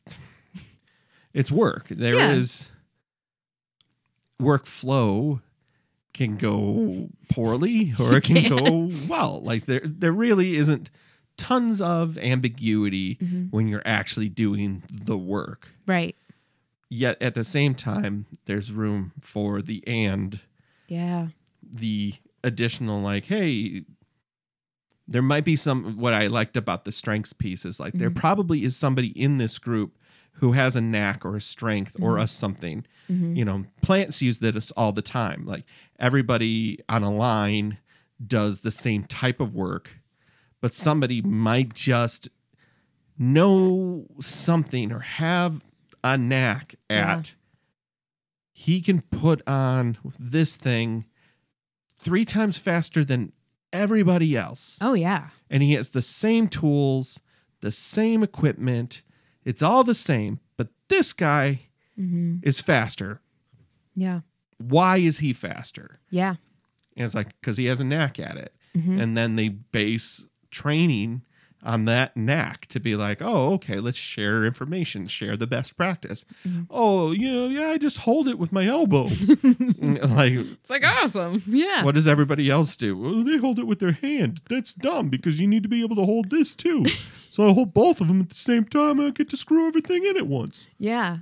it's work There is Yeah. workflow can go poorly or it can go [laughs] well like there there really isn't tons of ambiguity Mhm. when you're actually doing the work Right. yet at the same time there's room for the and Yeah. the additional like hey there might be some what i liked about the strengths piece is like there Mhm. probably is somebody in this group who has a knack or a strength or Mhm. a something Mhm. you know plants use this all the time like everybody on a line does the same type of work but somebody might just know something or have a knack Yeah. at he can put on this thing three times faster than everybody else Oh yeah. and he has the same tools the same equipment it's all the same but this guy hmm is faster Yeah. why is he faster Yeah. and it's like because he has a knack at it Mhm. and then they base training on that knack to be like oh okay let's share information share the best practice Mhm. oh you know yeah i just hold it with my elbow [laughs] [laughs] like It's like awesome. Yeah. what does everybody else do well, they hold it with their hand that's dumb because you need to be able to hold this too [laughs] so i hold both of them at the same time and i get to screw everything in at once Yeah.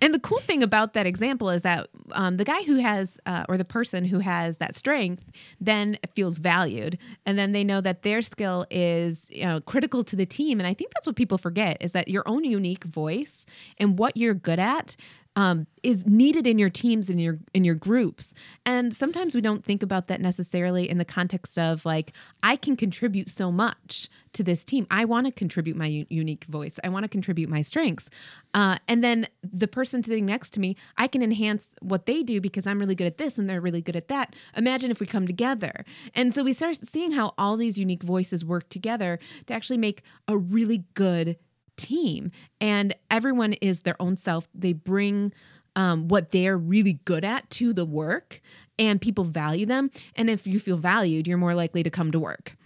And the cool thing about that example is that um, the guy who has, uh, or the person who has that strength, then feels valued, and then they know that their skill is you know, critical to the team. And I think that's what people forget is that your own unique voice and what you're good at um, is needed in your teams in your in your groups. And sometimes we don't think about that necessarily in the context of like I can contribute so much to this team. I want to contribute my u- unique voice. I want to contribute my strengths. Uh, and then the person sitting next to me, I can enhance what they do because I'm really good at this and they're really good at that. Imagine if we come together. And so we start seeing how all these unique voices work together to actually make a really good team. And everyone is their own self. They bring um, what they're really good at to the work, and people value them. And if you feel valued, you're more likely to come to work.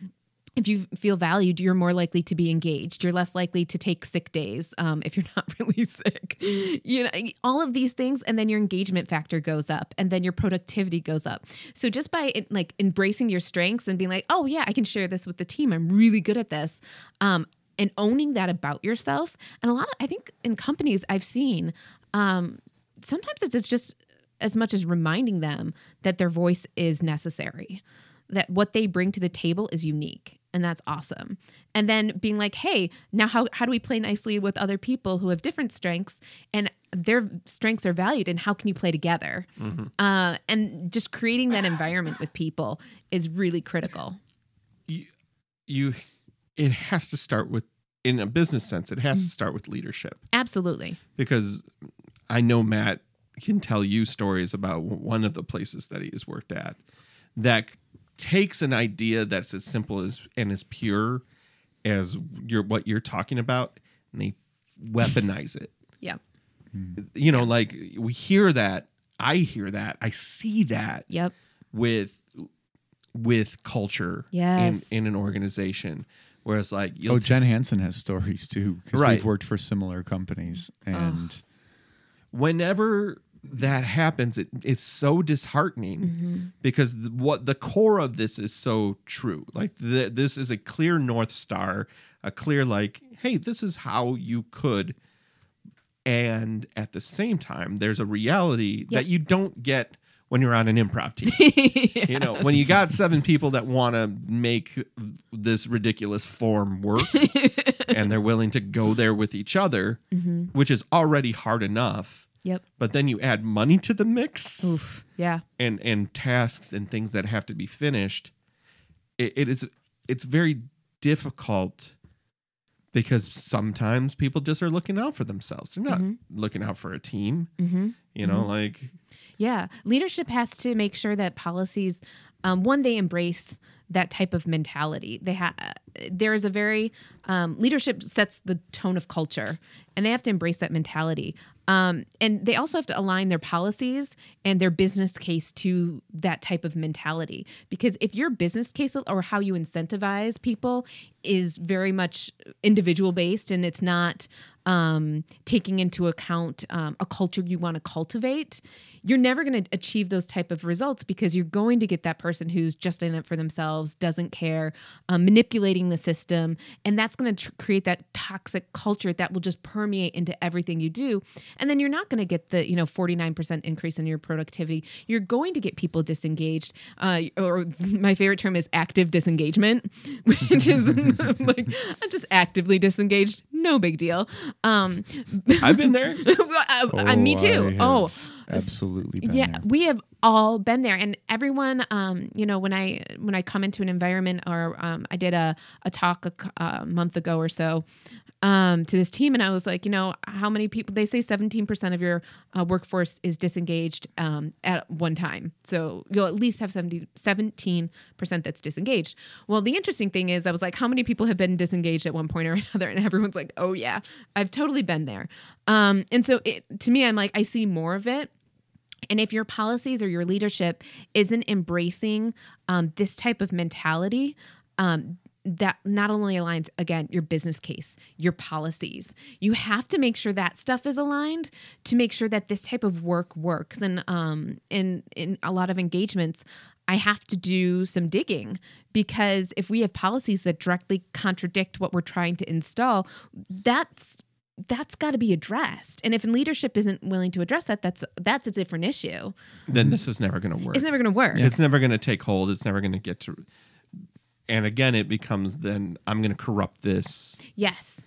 If you feel valued, you're more likely to be engaged. You're less likely to take sick days um, if you're [laughs] not really sick. You know, all of these things, and then your engagement factor goes up, and then your productivity goes up. So just by like embracing your strengths and being like, "Oh yeah, I can share this with the team. I'm really good at this," um, and owning that about yourself. And a lot of, I think, in companies I've seen, um, sometimes it's it's just as much as reminding them that their voice is necessary, that what they bring to the table is unique. And that's awesome. And then being like, hey, now how, how do we play nicely with other people who have different strengths and their strengths are valued? And how can you play together? Uh, and just creating that environment with people is really critical. you, you it has to start with in a business sense it Mm. has to start with leadership Absolutely. because i know matt can tell you stories about one of the places that he has worked at that takes an idea that's as simple as and as pure as your what you're talking about and they weaponize it [laughs] Yeah. you know like we hear that i hear that i see that Yep. with with culture Yes. in in an organization whereas like you'll Oh, t- Jen Hansen has stories too because Right. we've worked for similar companies, and whenever that happens, it, it's so disheartening Mm-hmm. because th- what the core of this is so true. Like th- this is a clear north star, a clear like, hey, this is how you could. And at the same time, there's a reality that you don't get when you're on an improv team. [laughs] You know, when you got seven people that want to make this ridiculous form work [laughs] and they're willing to go there with each other, hmm which is already hard enough. Yep. But then you add money to the mix Oof. Yeah. and and tasks and things that have to be finished. It, it is it's very difficult because sometimes people just are looking out for themselves. They're not Mhm. looking out for a team. hmm You know, like Yeah, leadership has to make sure that policies, um, one, they embrace that type of mentality. They have there is a very um, leadership sets the tone of culture, and they have to embrace that mentality. Um, and they also have to align their policies and their business case to that type of mentality. Because if your business case or how you incentivize people is very much individual based and it's not um, taking into account um, a culture you want to cultivate, you're never going to achieve those type of results because you're going to get that person who's just in it for themselves, doesn't care, um, manipulating the system, and that's going to tr- create that toxic culture that will just permeate into everything you do. And then you're not going to get the you know 49% increase in your productivity. You're going to get people disengaged, uh, or [laughs] my favorite term is active disengagement, [laughs] which is [laughs] like I'm just actively disengaged. No big deal. Um, I've been there. uh, [laughs] uh, me Oh, too. I Oh, absolutely. Been yeah there. we have all been there and everyone um you know when i when i come into an environment or um i did a, a talk a month ago or so um to this team and i was like you know how many people they say 17% of your uh, workforce is disengaged um at one time. So you'll at least have 70 17% that's disengaged. Well the interesting thing is i was like how many people have been disengaged at one point or [laughs] another? And everyone's like oh yeah i've totally been there. Um and so it to me i'm like i see more of it. And if your policies or your leadership isn't embracing um, this type of mentality, um, that not only aligns again your business case, your policies, you have to make sure that stuff is aligned to make sure that this type of work works. And um, in in a lot of engagements, I have to do some digging because if we have policies that directly contradict what we're trying to install, that's that's got to be addressed. And if leadership isn't willing to address that, that's that's a different issue. then this is never going to work. It's never going to work. It's never going to take hold. It's never going to get to. And again, it becomes then I'm going to corrupt this, Yes.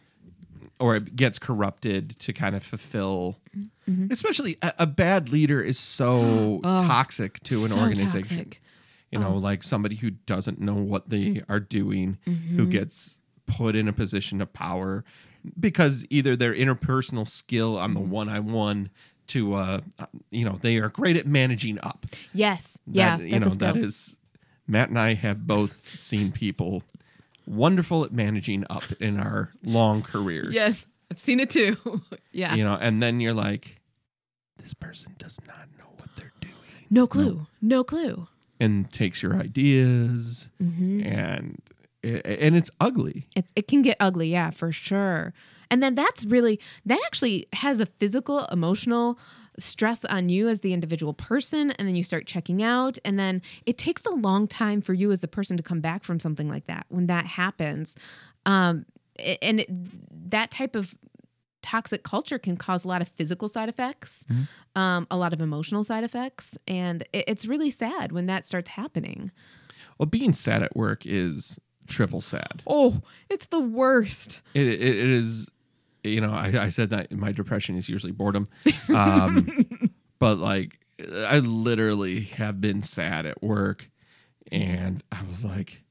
or it gets corrupted to kind of fulfill. Mhm. Especially a, a bad leader is so [gasps] Oh, toxic to an So organization. toxic. You know, Oh. like somebody who doesn't know what they are doing, who Mhm. gets put in a position of power because either their interpersonal skill on Mm-hmm. the one on one to uh you know they are great at managing up Yes. Yeah. you know that is matt and i have both seen people wonderful at managing up in our long careers Yes. I've seen it too. [laughs] yeah. you know and then you're like this person does not know what they're doing No clue. No, clue. and takes your ideas hmm and and it's ugly It's, it can get ugly. Yeah, for sure. And then that's really, that actually has a physical, emotional stress on you as the individual person. And then you start checking out. And then it takes a long time for you as the person to come back from something like that when that happens. Um, and it, that type of toxic culture can cause a lot of physical side effects, Mhm. um, a lot of emotional side effects. And it, it's really sad when that starts happening. well being sad at work is triple sad Oh, it's the worst. it, it, it is you know I, I said that my depression is usually boredom [laughs] um [laughs] but like i literally have been sad at work and i was like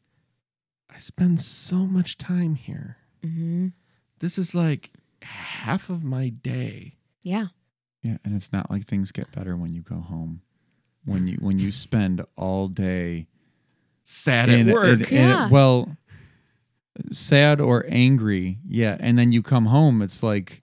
i spend so much time here hmm this is like half of my day Yeah. Yeah, and it's not like things get better when you go home. When you when you spend all day sad in- at work in- in- Yeah. well, sad or angry, yeah, and then you come home, it's like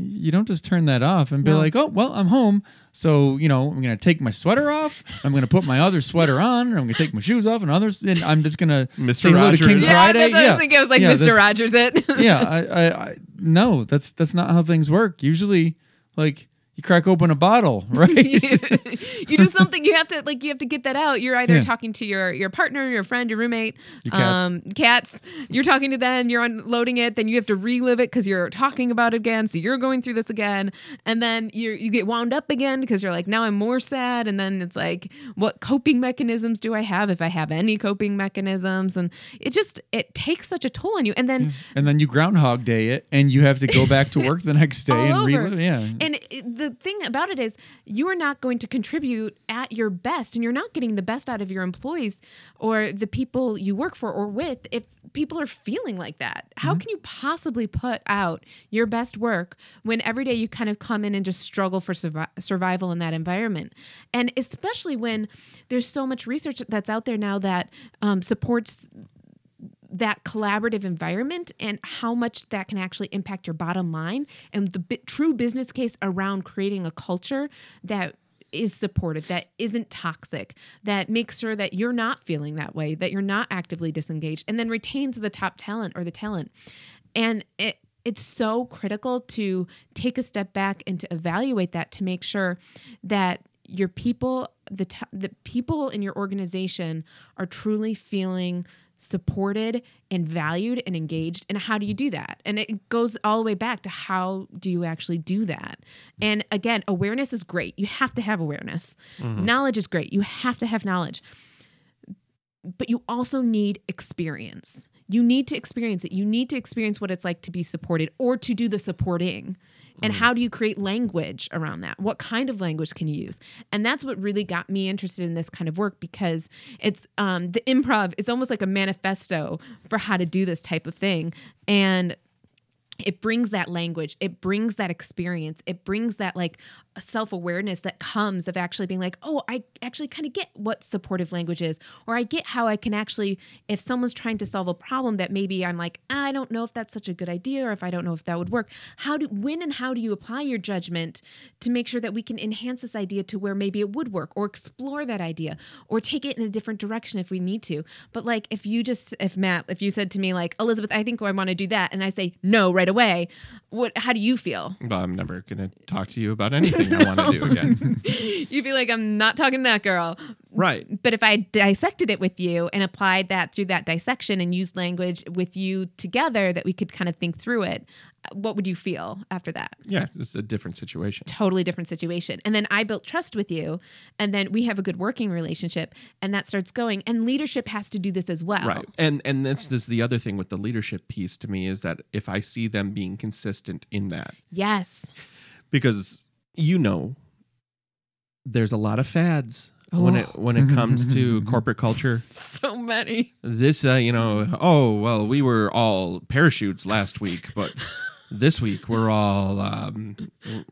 you don't just turn that off and be No. like, "Oh, well, I'm home, so you know I'm gonna take my sweater off. I'm gonna put my other sweater on, and I'm gonna take my shoes off, and others, and I'm just gonna mr Say hello to rogers King Yeah, Friday? that's what I Yeah. was thinking. I was like, Yeah, Mr. Rogers, it. yeah, [laughs] I, I, I no, that's that's not how things work. Usually, like you crack open a bottle, [laughs] right? [laughs] you do something you have to like you have to get that out you're either Yeah. talking to your your partner your friend your roommate Your cats. um cats you're talking to them you're unloading it then you have to relive it because you're talking about it again so you're going through this again and then you you get wound up again because you're like now i'm more sad and then it's like what coping mechanisms do i have if i have any coping mechanisms and it just it takes such a toll on you and then and then you groundhog day it, and you have to go back to work the next [laughs] day and over. relive. Yeah, And it, the thing about it is, you are not going to contribute at your best, and you're not getting the best out of your employees or the people you work for or with if people are feeling like that. How can you possibly put out your best work when every day you kind of come in and just struggle for survi- survival in that environment? And especially when there's so much research that's out there now that um, supports that collaborative environment and how much that can actually impact your bottom line and the bi- true business case around creating a culture that is supportive that isn't toxic that makes sure that you're not feeling that way that you're not actively disengaged and then retains the top talent or the talent. And it it's so critical to take a step back and to evaluate that to make sure that your people the t- the people in your organization are truly feeling supported and valued and engaged and how do you do that? And it goes all the way back to how do you actually do that? And again awareness is great. You have to have awareness. Mm-hmm. Knowledge is great. You have to have knowledge. But you also need experience. You need to experience it. You need to experience what it's like to be supported or to do the supporting. And how do you create language around that? What kind of language can you use? And that's what really got me interested in this kind of work because it's um, the improv is almost like a manifesto for how to do this type of thing. And it brings that language it brings that experience it brings that like self-awareness that comes of actually being like oh i actually kind of get what supportive language is or i get how i can actually if someone's trying to solve a problem that maybe i'm like i don't know if that's such a good idea or if i don't know if that would work. How do when and how do you apply your judgment to make sure that we can enhance this idea to where maybe it would work or explore that idea or take it in a different direction if we need to? But like if you just if matt if you said to me like elizabeth i think i want to do that and i say no right away what how do you feel? Well, I'm never to talk to you about anything I want to do again. [laughs] you'd be like i'm not talking to that girl Right. but if i dissected it with you and applied that through that dissection and used language with you together that we could kind of think through it uh, what would you feel after that Yeah, it's a different situation. totally different situation. And then I built trust with you, and then we have a good working relationship, and that starts going. And leadership has to do this as well. Right. And and this is the other thing with the leadership piece to me is that if I see them being consistent in that Yes. because you know there's a lot of fads when it when it comes to [laughs] corporate culture. So many. This uh, you know, oh, well, we were all parachutes last week, but [laughs] this week we're all um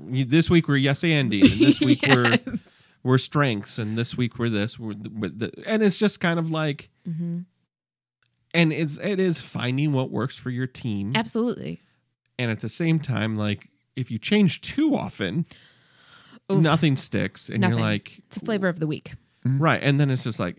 this week we're yes Andy and this week we're [laughs] we're strengths and this week we're this we're th- with the, and it's just kind of like hmm and it's it is finding what works for your team Absolutely. and at the same time like if you change too often Oof. nothing sticks and Nothing. you're like It's a flavor of the week. right and then it's just like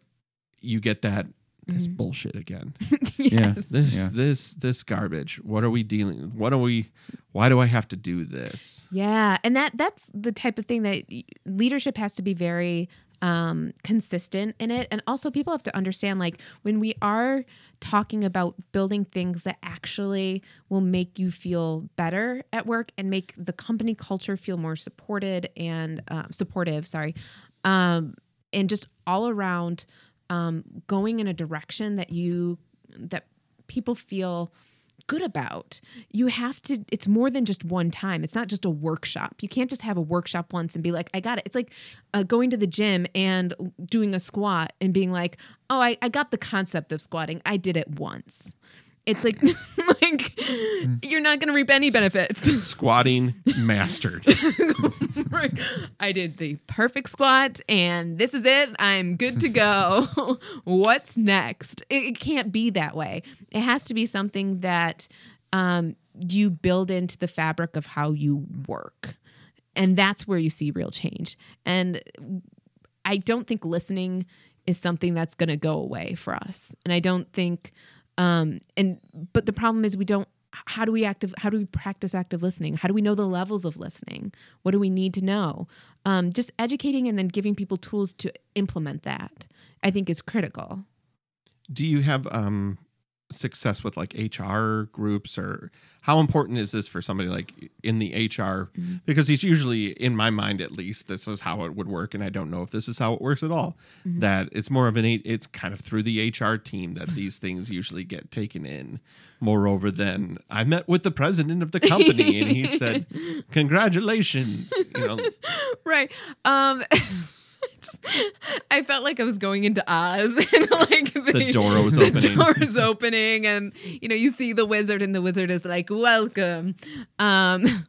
you get that this Mhm. bullshit again [laughs] Yeah. yes. this Yeah. this this garbage what are we dealing what are we why do i have to do this Yeah, and that that's the type of thing that y- leadership has to be very um consistent in it. And also people have to understand like when we are talking about building things that actually will make you feel better at work and make the company culture feel more supported and uh, supportive sorry um and just all around um going in a direction that you that people feel good about. You have to, it's more than just one time. It's not just a workshop. You can't just have a workshop once and be like, I got it. It's like uh, going to the gym and doing a squat and being like, oh, I, I got the concept of squatting. I did it once. It's like, [laughs] like you're not going to reap any benefits. [laughs] squatting mastered [laughs] I did the perfect squat and this is it. I'm good to go. What's next? It, it can't be that way. It has to be something that um, you build into the fabric of how you work. And that's where you see real change. And I don't think listening is something that's going to go away for us. And I don't think, um, and, but the problem is we don't how do we active how do we practice active listening? How do we know the levels of listening? What do we need to know? Um, just educating and then giving people tools to implement that i think is critical. Do you have um success with like HR groups or how important is this for somebody like in the HR Mhm. because it's usually in my mind at least this is how it would work and I don't know if this is how it works at all Mhm. that it's more of an it's kind of through the HR team that these things usually get taken in moreover than I met with the president of the company and he said [laughs] congratulations you know [laughs] right um [laughs] [laughs] just, i felt like i was going into oz [laughs] and like The door was [laughs] the opening. door is opening and you know you see the wizard and the wizard is like welcome. Um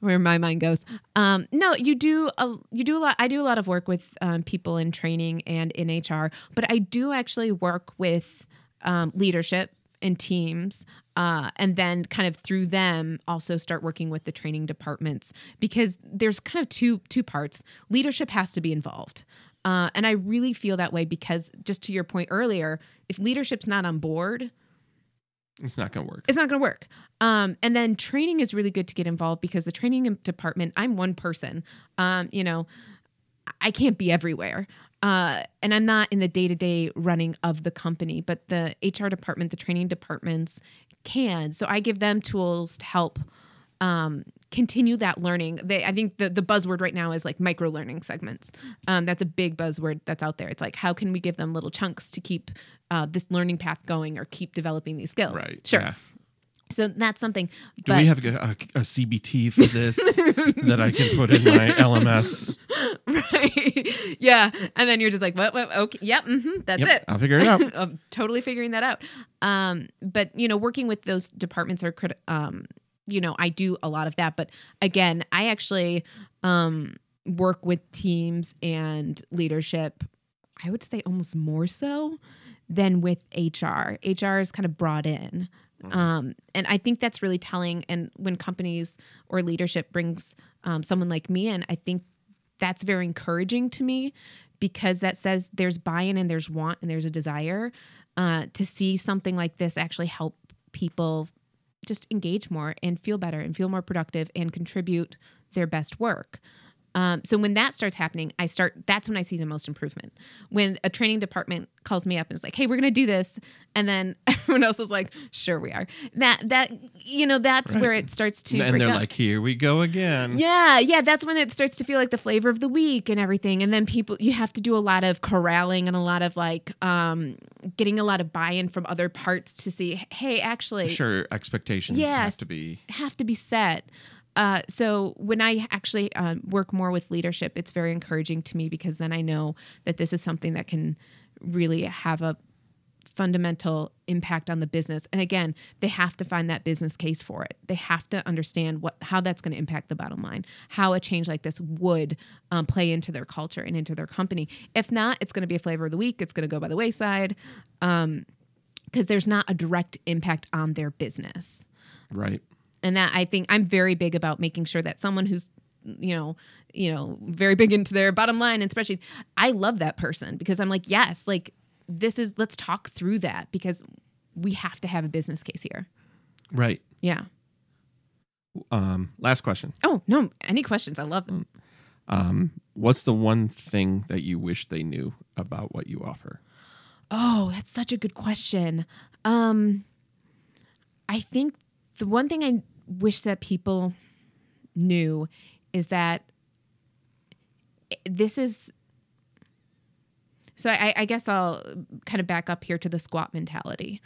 where my mind goes. Um no you do a, you do a lot i do a lot of work with um, people in training and in hr but i do actually work with um, leadership and teams uh, and then kind of through them also start working with the training departments because there's kind of two two parts leadership has to be involved uh, and i really feel that way because just to your point earlier if leadership's not on board it's not going to work it's not going to work. Um, and then training is really good to get involved because the training department, I'm one person. Um, you know, I can't be everywhere. Uh, and I'm not in the day to day running of the company, but the HR department, the training departments can. So I give them tools to help um, continue that learning. They, I think the, the buzzword right now is like micro learning segments. Um, that's a big buzzword that's out there. It's like, how can we give them little chunks to keep uh, this learning path going or keep developing these skills? right Sure. yeah. So that's something. do but, we have a, a, a CBT for this [laughs] that I can put in my [laughs] LMS right? Yeah, and then you're just like, what? what okay, yep, hmm that's Yep, it. I'll figure it out. [laughs] I'm totally figuring that out. Um, but you know, working with those departments are, crit- um, you know, I do a lot of that. But again, I actually um work with teams and leadership. I would say almost more so than with HR. HR is kind of brought in. Mhm. Um, and I think that's really telling. And when companies or leadership brings um, someone like me in, I think that's very encouraging to me because that says there's buy-in and there's want and there's a desire uh, to see something like this actually help people just engage more and feel better and feel more productive and contribute their best work. Um, so when that starts happening, I start. That's when I see the most improvement. When a training department calls me up and is like, "Hey, we're going to do this," and then [laughs] everyone else is like, "Sure, we are." That that you know that's Right. where it starts to. and they're up. like, here we go again. Yeah, yeah, that's when it starts to feel like the flavor of the week and everything. And then people you have to do a lot of corralling and a lot of like um getting a lot of buy-in from other parts to see, hey, actually Sure, expectations Yes. have to be. have to be set. Uh, so when I actually um, work more with leadership, it's very encouraging to me because then I know that this is something that can really have a fundamental impact on the business. And again, they have to find that business case for it. They have to understand what how that's going to impact the bottom line, how a change like this would um, play into their culture and into their company. If not, it's going to be a flavor of the week. It's going to go by the wayside because there's not a direct impact on their business Right. And that I think I'm very big about making sure that someone who's you know you know very big into their bottom line and spreadsheets I love that person because I'm like yes like this is let's talk through that because we have to have a business case here Right. yeah Um, last question. oh no any questions I love them Um, what's the one thing that you wish they knew about what you offer? Oh, that's such a good question. Um, I think the one thing I wish that people knew is that this is. So I, I guess I'll kind of back up here to the squat mentality.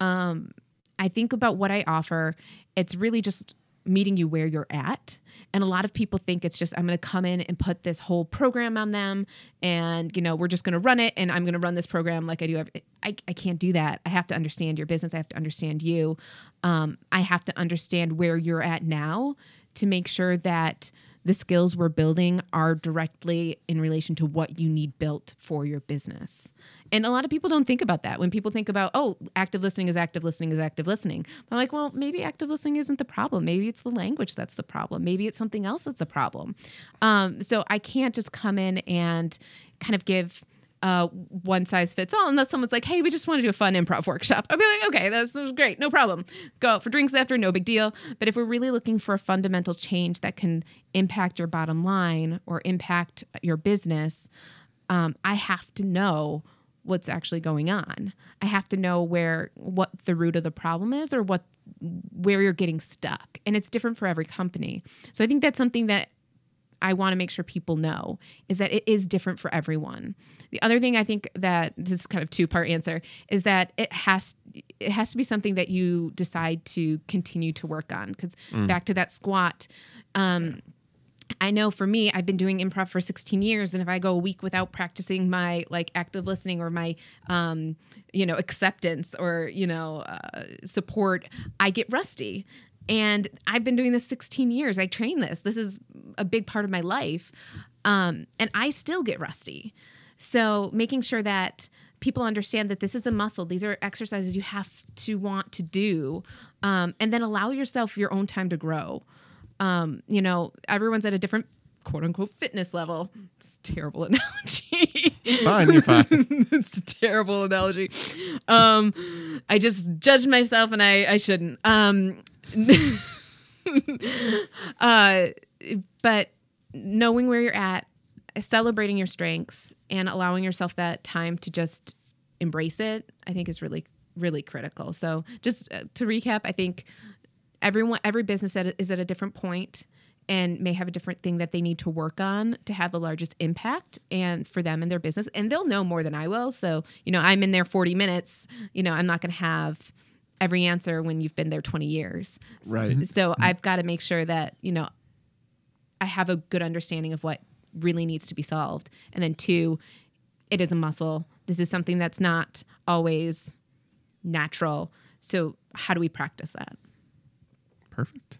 Um, I think about what I offer. It's really just meeting you where you're at. And a lot of people think it's just, I'm going to come in and put this whole program on them. And, you know, we're just going to run it. And I'm going to run this program like I do. I, I can't do that. I have to understand your business. I have to understand you. Um, I have to understand where you're at now to make sure that the skills we're building are directly in relation to what you need built for your business. And a lot of people don't think about that. When people think about, oh, active listening is active listening is active listening, I'm like, well, maybe active listening isn't the problem. Maybe it's the language that's the problem. Maybe it's something else that's the problem. Um, so I can't just come in and kind of give uh, one size fits all unless someone's like, hey, we just want to do a fun improv workshop. I'll be like, okay, that's great, no problem. Go out for drinks after, no big deal. But if we're really looking for a fundamental change that can impact your bottom line or impact your business, um, I have to know what's actually going on. I have to know where what the root of the problem is or what where you're getting stuck. And it's different for every company. So I think that's something that I want to make sure people know is that it is different for everyone. The other thing I think that this is kind of two part answer is that it has it has to be something that you decide to continue to work on because back to that squat um, I know for me, I've been doing improv for 16 years, and if I go a week without practicing my like active listening or my, um, you know, acceptance or you know, uh, support, I get rusty. And I've been doing this 16 years. I train this. This is a big part of my life, um, and I still get rusty. So making sure that people understand that this is a muscle. These are exercises you have to want to do, um, and then allow yourself your own time to grow um, you know, everyone's at a different quote unquote fitness level. It's a terrible [laughs] analogy. It's fine. You're fine. [laughs] it's a terrible analogy. Um, I just judged myself and I, I shouldn't. Um, [laughs] uh, but knowing where you're at, celebrating your strengths, and allowing yourself that time to just embrace it, I think is really, really critical. So, just uh, to recap, I think everyone every business is at a different point and may have a different thing that they need to work on to have the largest impact and for them and their business. And they'll know more than i will. So you know i'm in there 40 minutes. You know i'm not going to have every answer when you've been there 20 years. S- Right. Mm-hmm. so mm-hmm. i've got to make sure that you know i have a good understanding of what really needs to be solved. And then two it is a muscle. This is something that's not always natural. So how do we practice that? Perfect.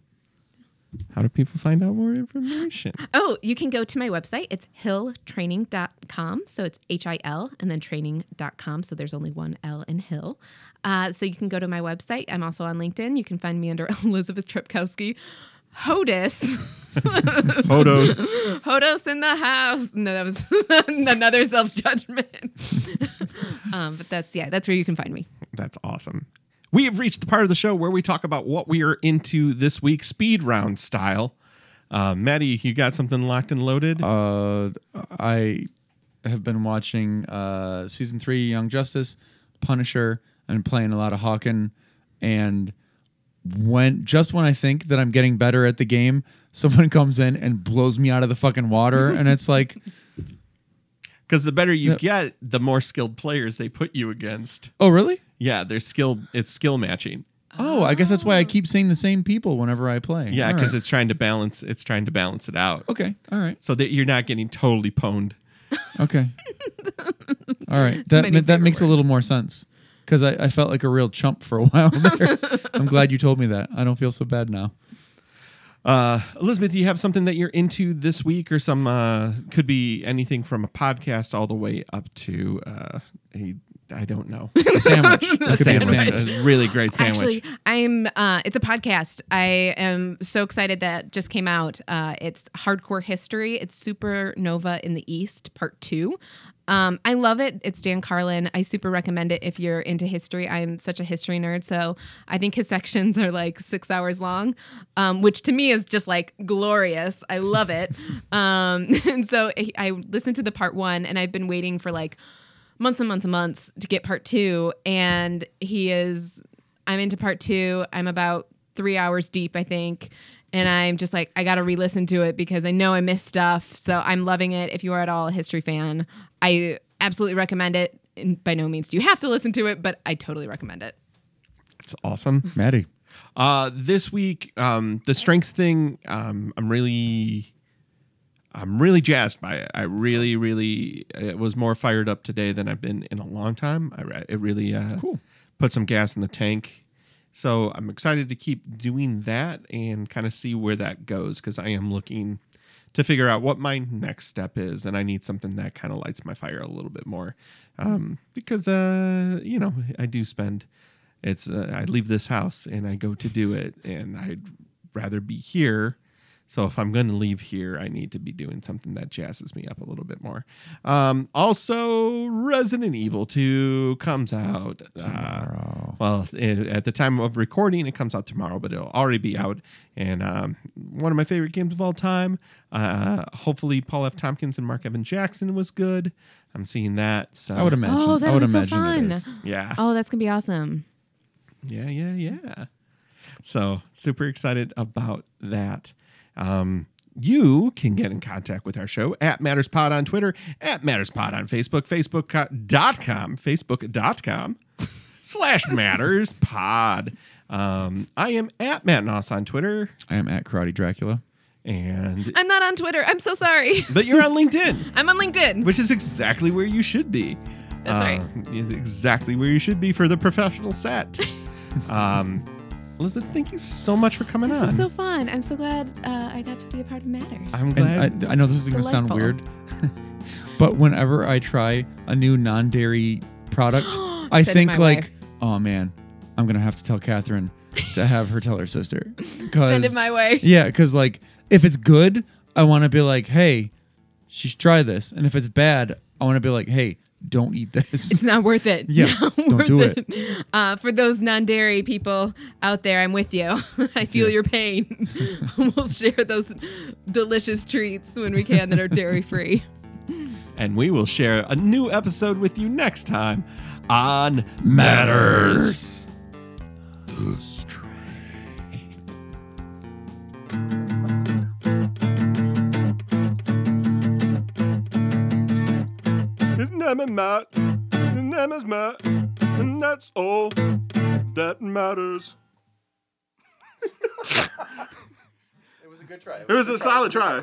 How do people find out more information? Oh, you can go to my website. It's hiltraining.com. So it's H I L and then training.com. So there's only one L in Hil. Uh, so you can go to my website. I'm also on LinkedIn. You can find me under [laughs] Elizabeth Tripkowski. Hodis. [laughs] Hodos. Hodos in the house. No, that was [laughs] another self judgment. um, but that's, yeah, that's where you can find me. That's awesome. We have reached the part of the show where we talk about what we are into this week, speed round style. Uh, Maddie, you got something locked and loaded? Uh, I have been watching uh, season three, Young Justice, Punisher, and playing a lot of Hawken. And when just when I think that I'm getting better at the game, someone [laughs] comes in and blows me out of the fucking water, and it's like, [laughs] Because the better you Yeah. get, the more skilled players they put you against. oh really? Yeah, they're skill. It's skill matching. Oh, I guess that's why I keep seeing the same people whenever I play. Yeah, because right. it's trying to balance. It's trying to balance it out, okay. All right. so that you're not getting totally pwned. Okay. [laughs] All right. That ma- that favorite makes a little more sense because I, I felt like a real chump for a [laughs] while there. [laughs] I'm glad you told me that. I don't feel so bad now. Uh, Elizabeth, you have something that you're into this week, or some uh, could be anything from a podcast all the way up to uh, a I don't know A [laughs] sandwich. It a could be a sandwich, sandwich. a really great sandwich. Actually, I'm. Uh, it's a podcast. I am so excited that just came out. Uh, it's hardcore history. It's Supernova in the East, Part Two. Um, I love it. It's Dan Carlin. I super recommend it if you're into history. I'm such a history nerd, so I think his [laughs] sections are like six hours long, um, which to me is just like glorious. I love it. [laughs] um, [laughs] and so I, I listened to the part one, and I've been waiting for like months and months and months to get part two. And he is, I'm into part two. I'm about three hours deep, I think. And I'm just like, I got to re listen to it because I know I missed stuff. So I'm loving it. If you are at all a history fan, I absolutely recommend it. And by no means do you have to listen to it, but I totally recommend it. It's awesome. Maddie. Uh, this week, um, the strengths thing, um, I'm really, I'm really jazzed by it. I really, really, it was more fired up today than I've been in a long time. I, re- it really uh, Cool. put some gas in the tank. So I'm excited to keep doing that and kind of see where that goes because I am looking to figure out what my next step is, and I need something that kind of lights my fire a little bit more um, because uh, you know I do spend. It's uh, I leave this house and I go to do it, and I'd rather be here So if I'm going to leave here, I need to be doing something that jazzes me up a little bit more. Um, also, Resident Evil 2 comes out. Uh, Tomorrow. well, it, at the time of recording, it comes out tomorrow, but it'll already be out. And um, one of my favorite games of all time. Uh, hopefully, Paul F. Tompkins and Mark Evan Jackson was good. I'm seeing that. So I would imagine. Oh, that would would be so imagine it fun. Yeah. Oh, that's gonna be awesome. Yeah, yeah, yeah. So super excited about that. Um, you can get in contact with our show at MattersPod on Twitter, at MattersPod on Facebook, Facebook.com, Facebook.com [laughs] slash MattersPod. Um, I am at Matt Noss on Twitter, I am at Karate Dracula. and I'm not on Twitter. I'm so sorry. [laughs] but you're on LinkedIn, [laughs] I'm on LinkedIn. which is exactly where you should be. That's right. Uh, is exactly where you should be for the professional set. um, Elizabeth, thank you so much for coming out. This on. was so fun. I'm so glad uh, I got to be a part of Matters. I'm glad. I, I know this is going to sound weird, [laughs] but whenever I try a new non-dairy product, [gasps] I think like, way. oh man, I'm gonna have to tell Catherine to have her tell her sister. [laughs] Send it my way. yeah, because like if it's good, I want to be like, hey, she should try this, and if it's bad, I want to be like, hey, don't eat this. It's not worth it. Yeah, Not don't do it. Uh, for those non-dairy people out there, I'm with you. [laughs] I feel Yeah. your pain. [laughs] we'll share those delicious treats when we can that are dairy-free. and we will share a new episode with you next time on Matters. His name is Matt. His name is Matt. And that's all that matters. [laughs] It was a good try. It was a solid try.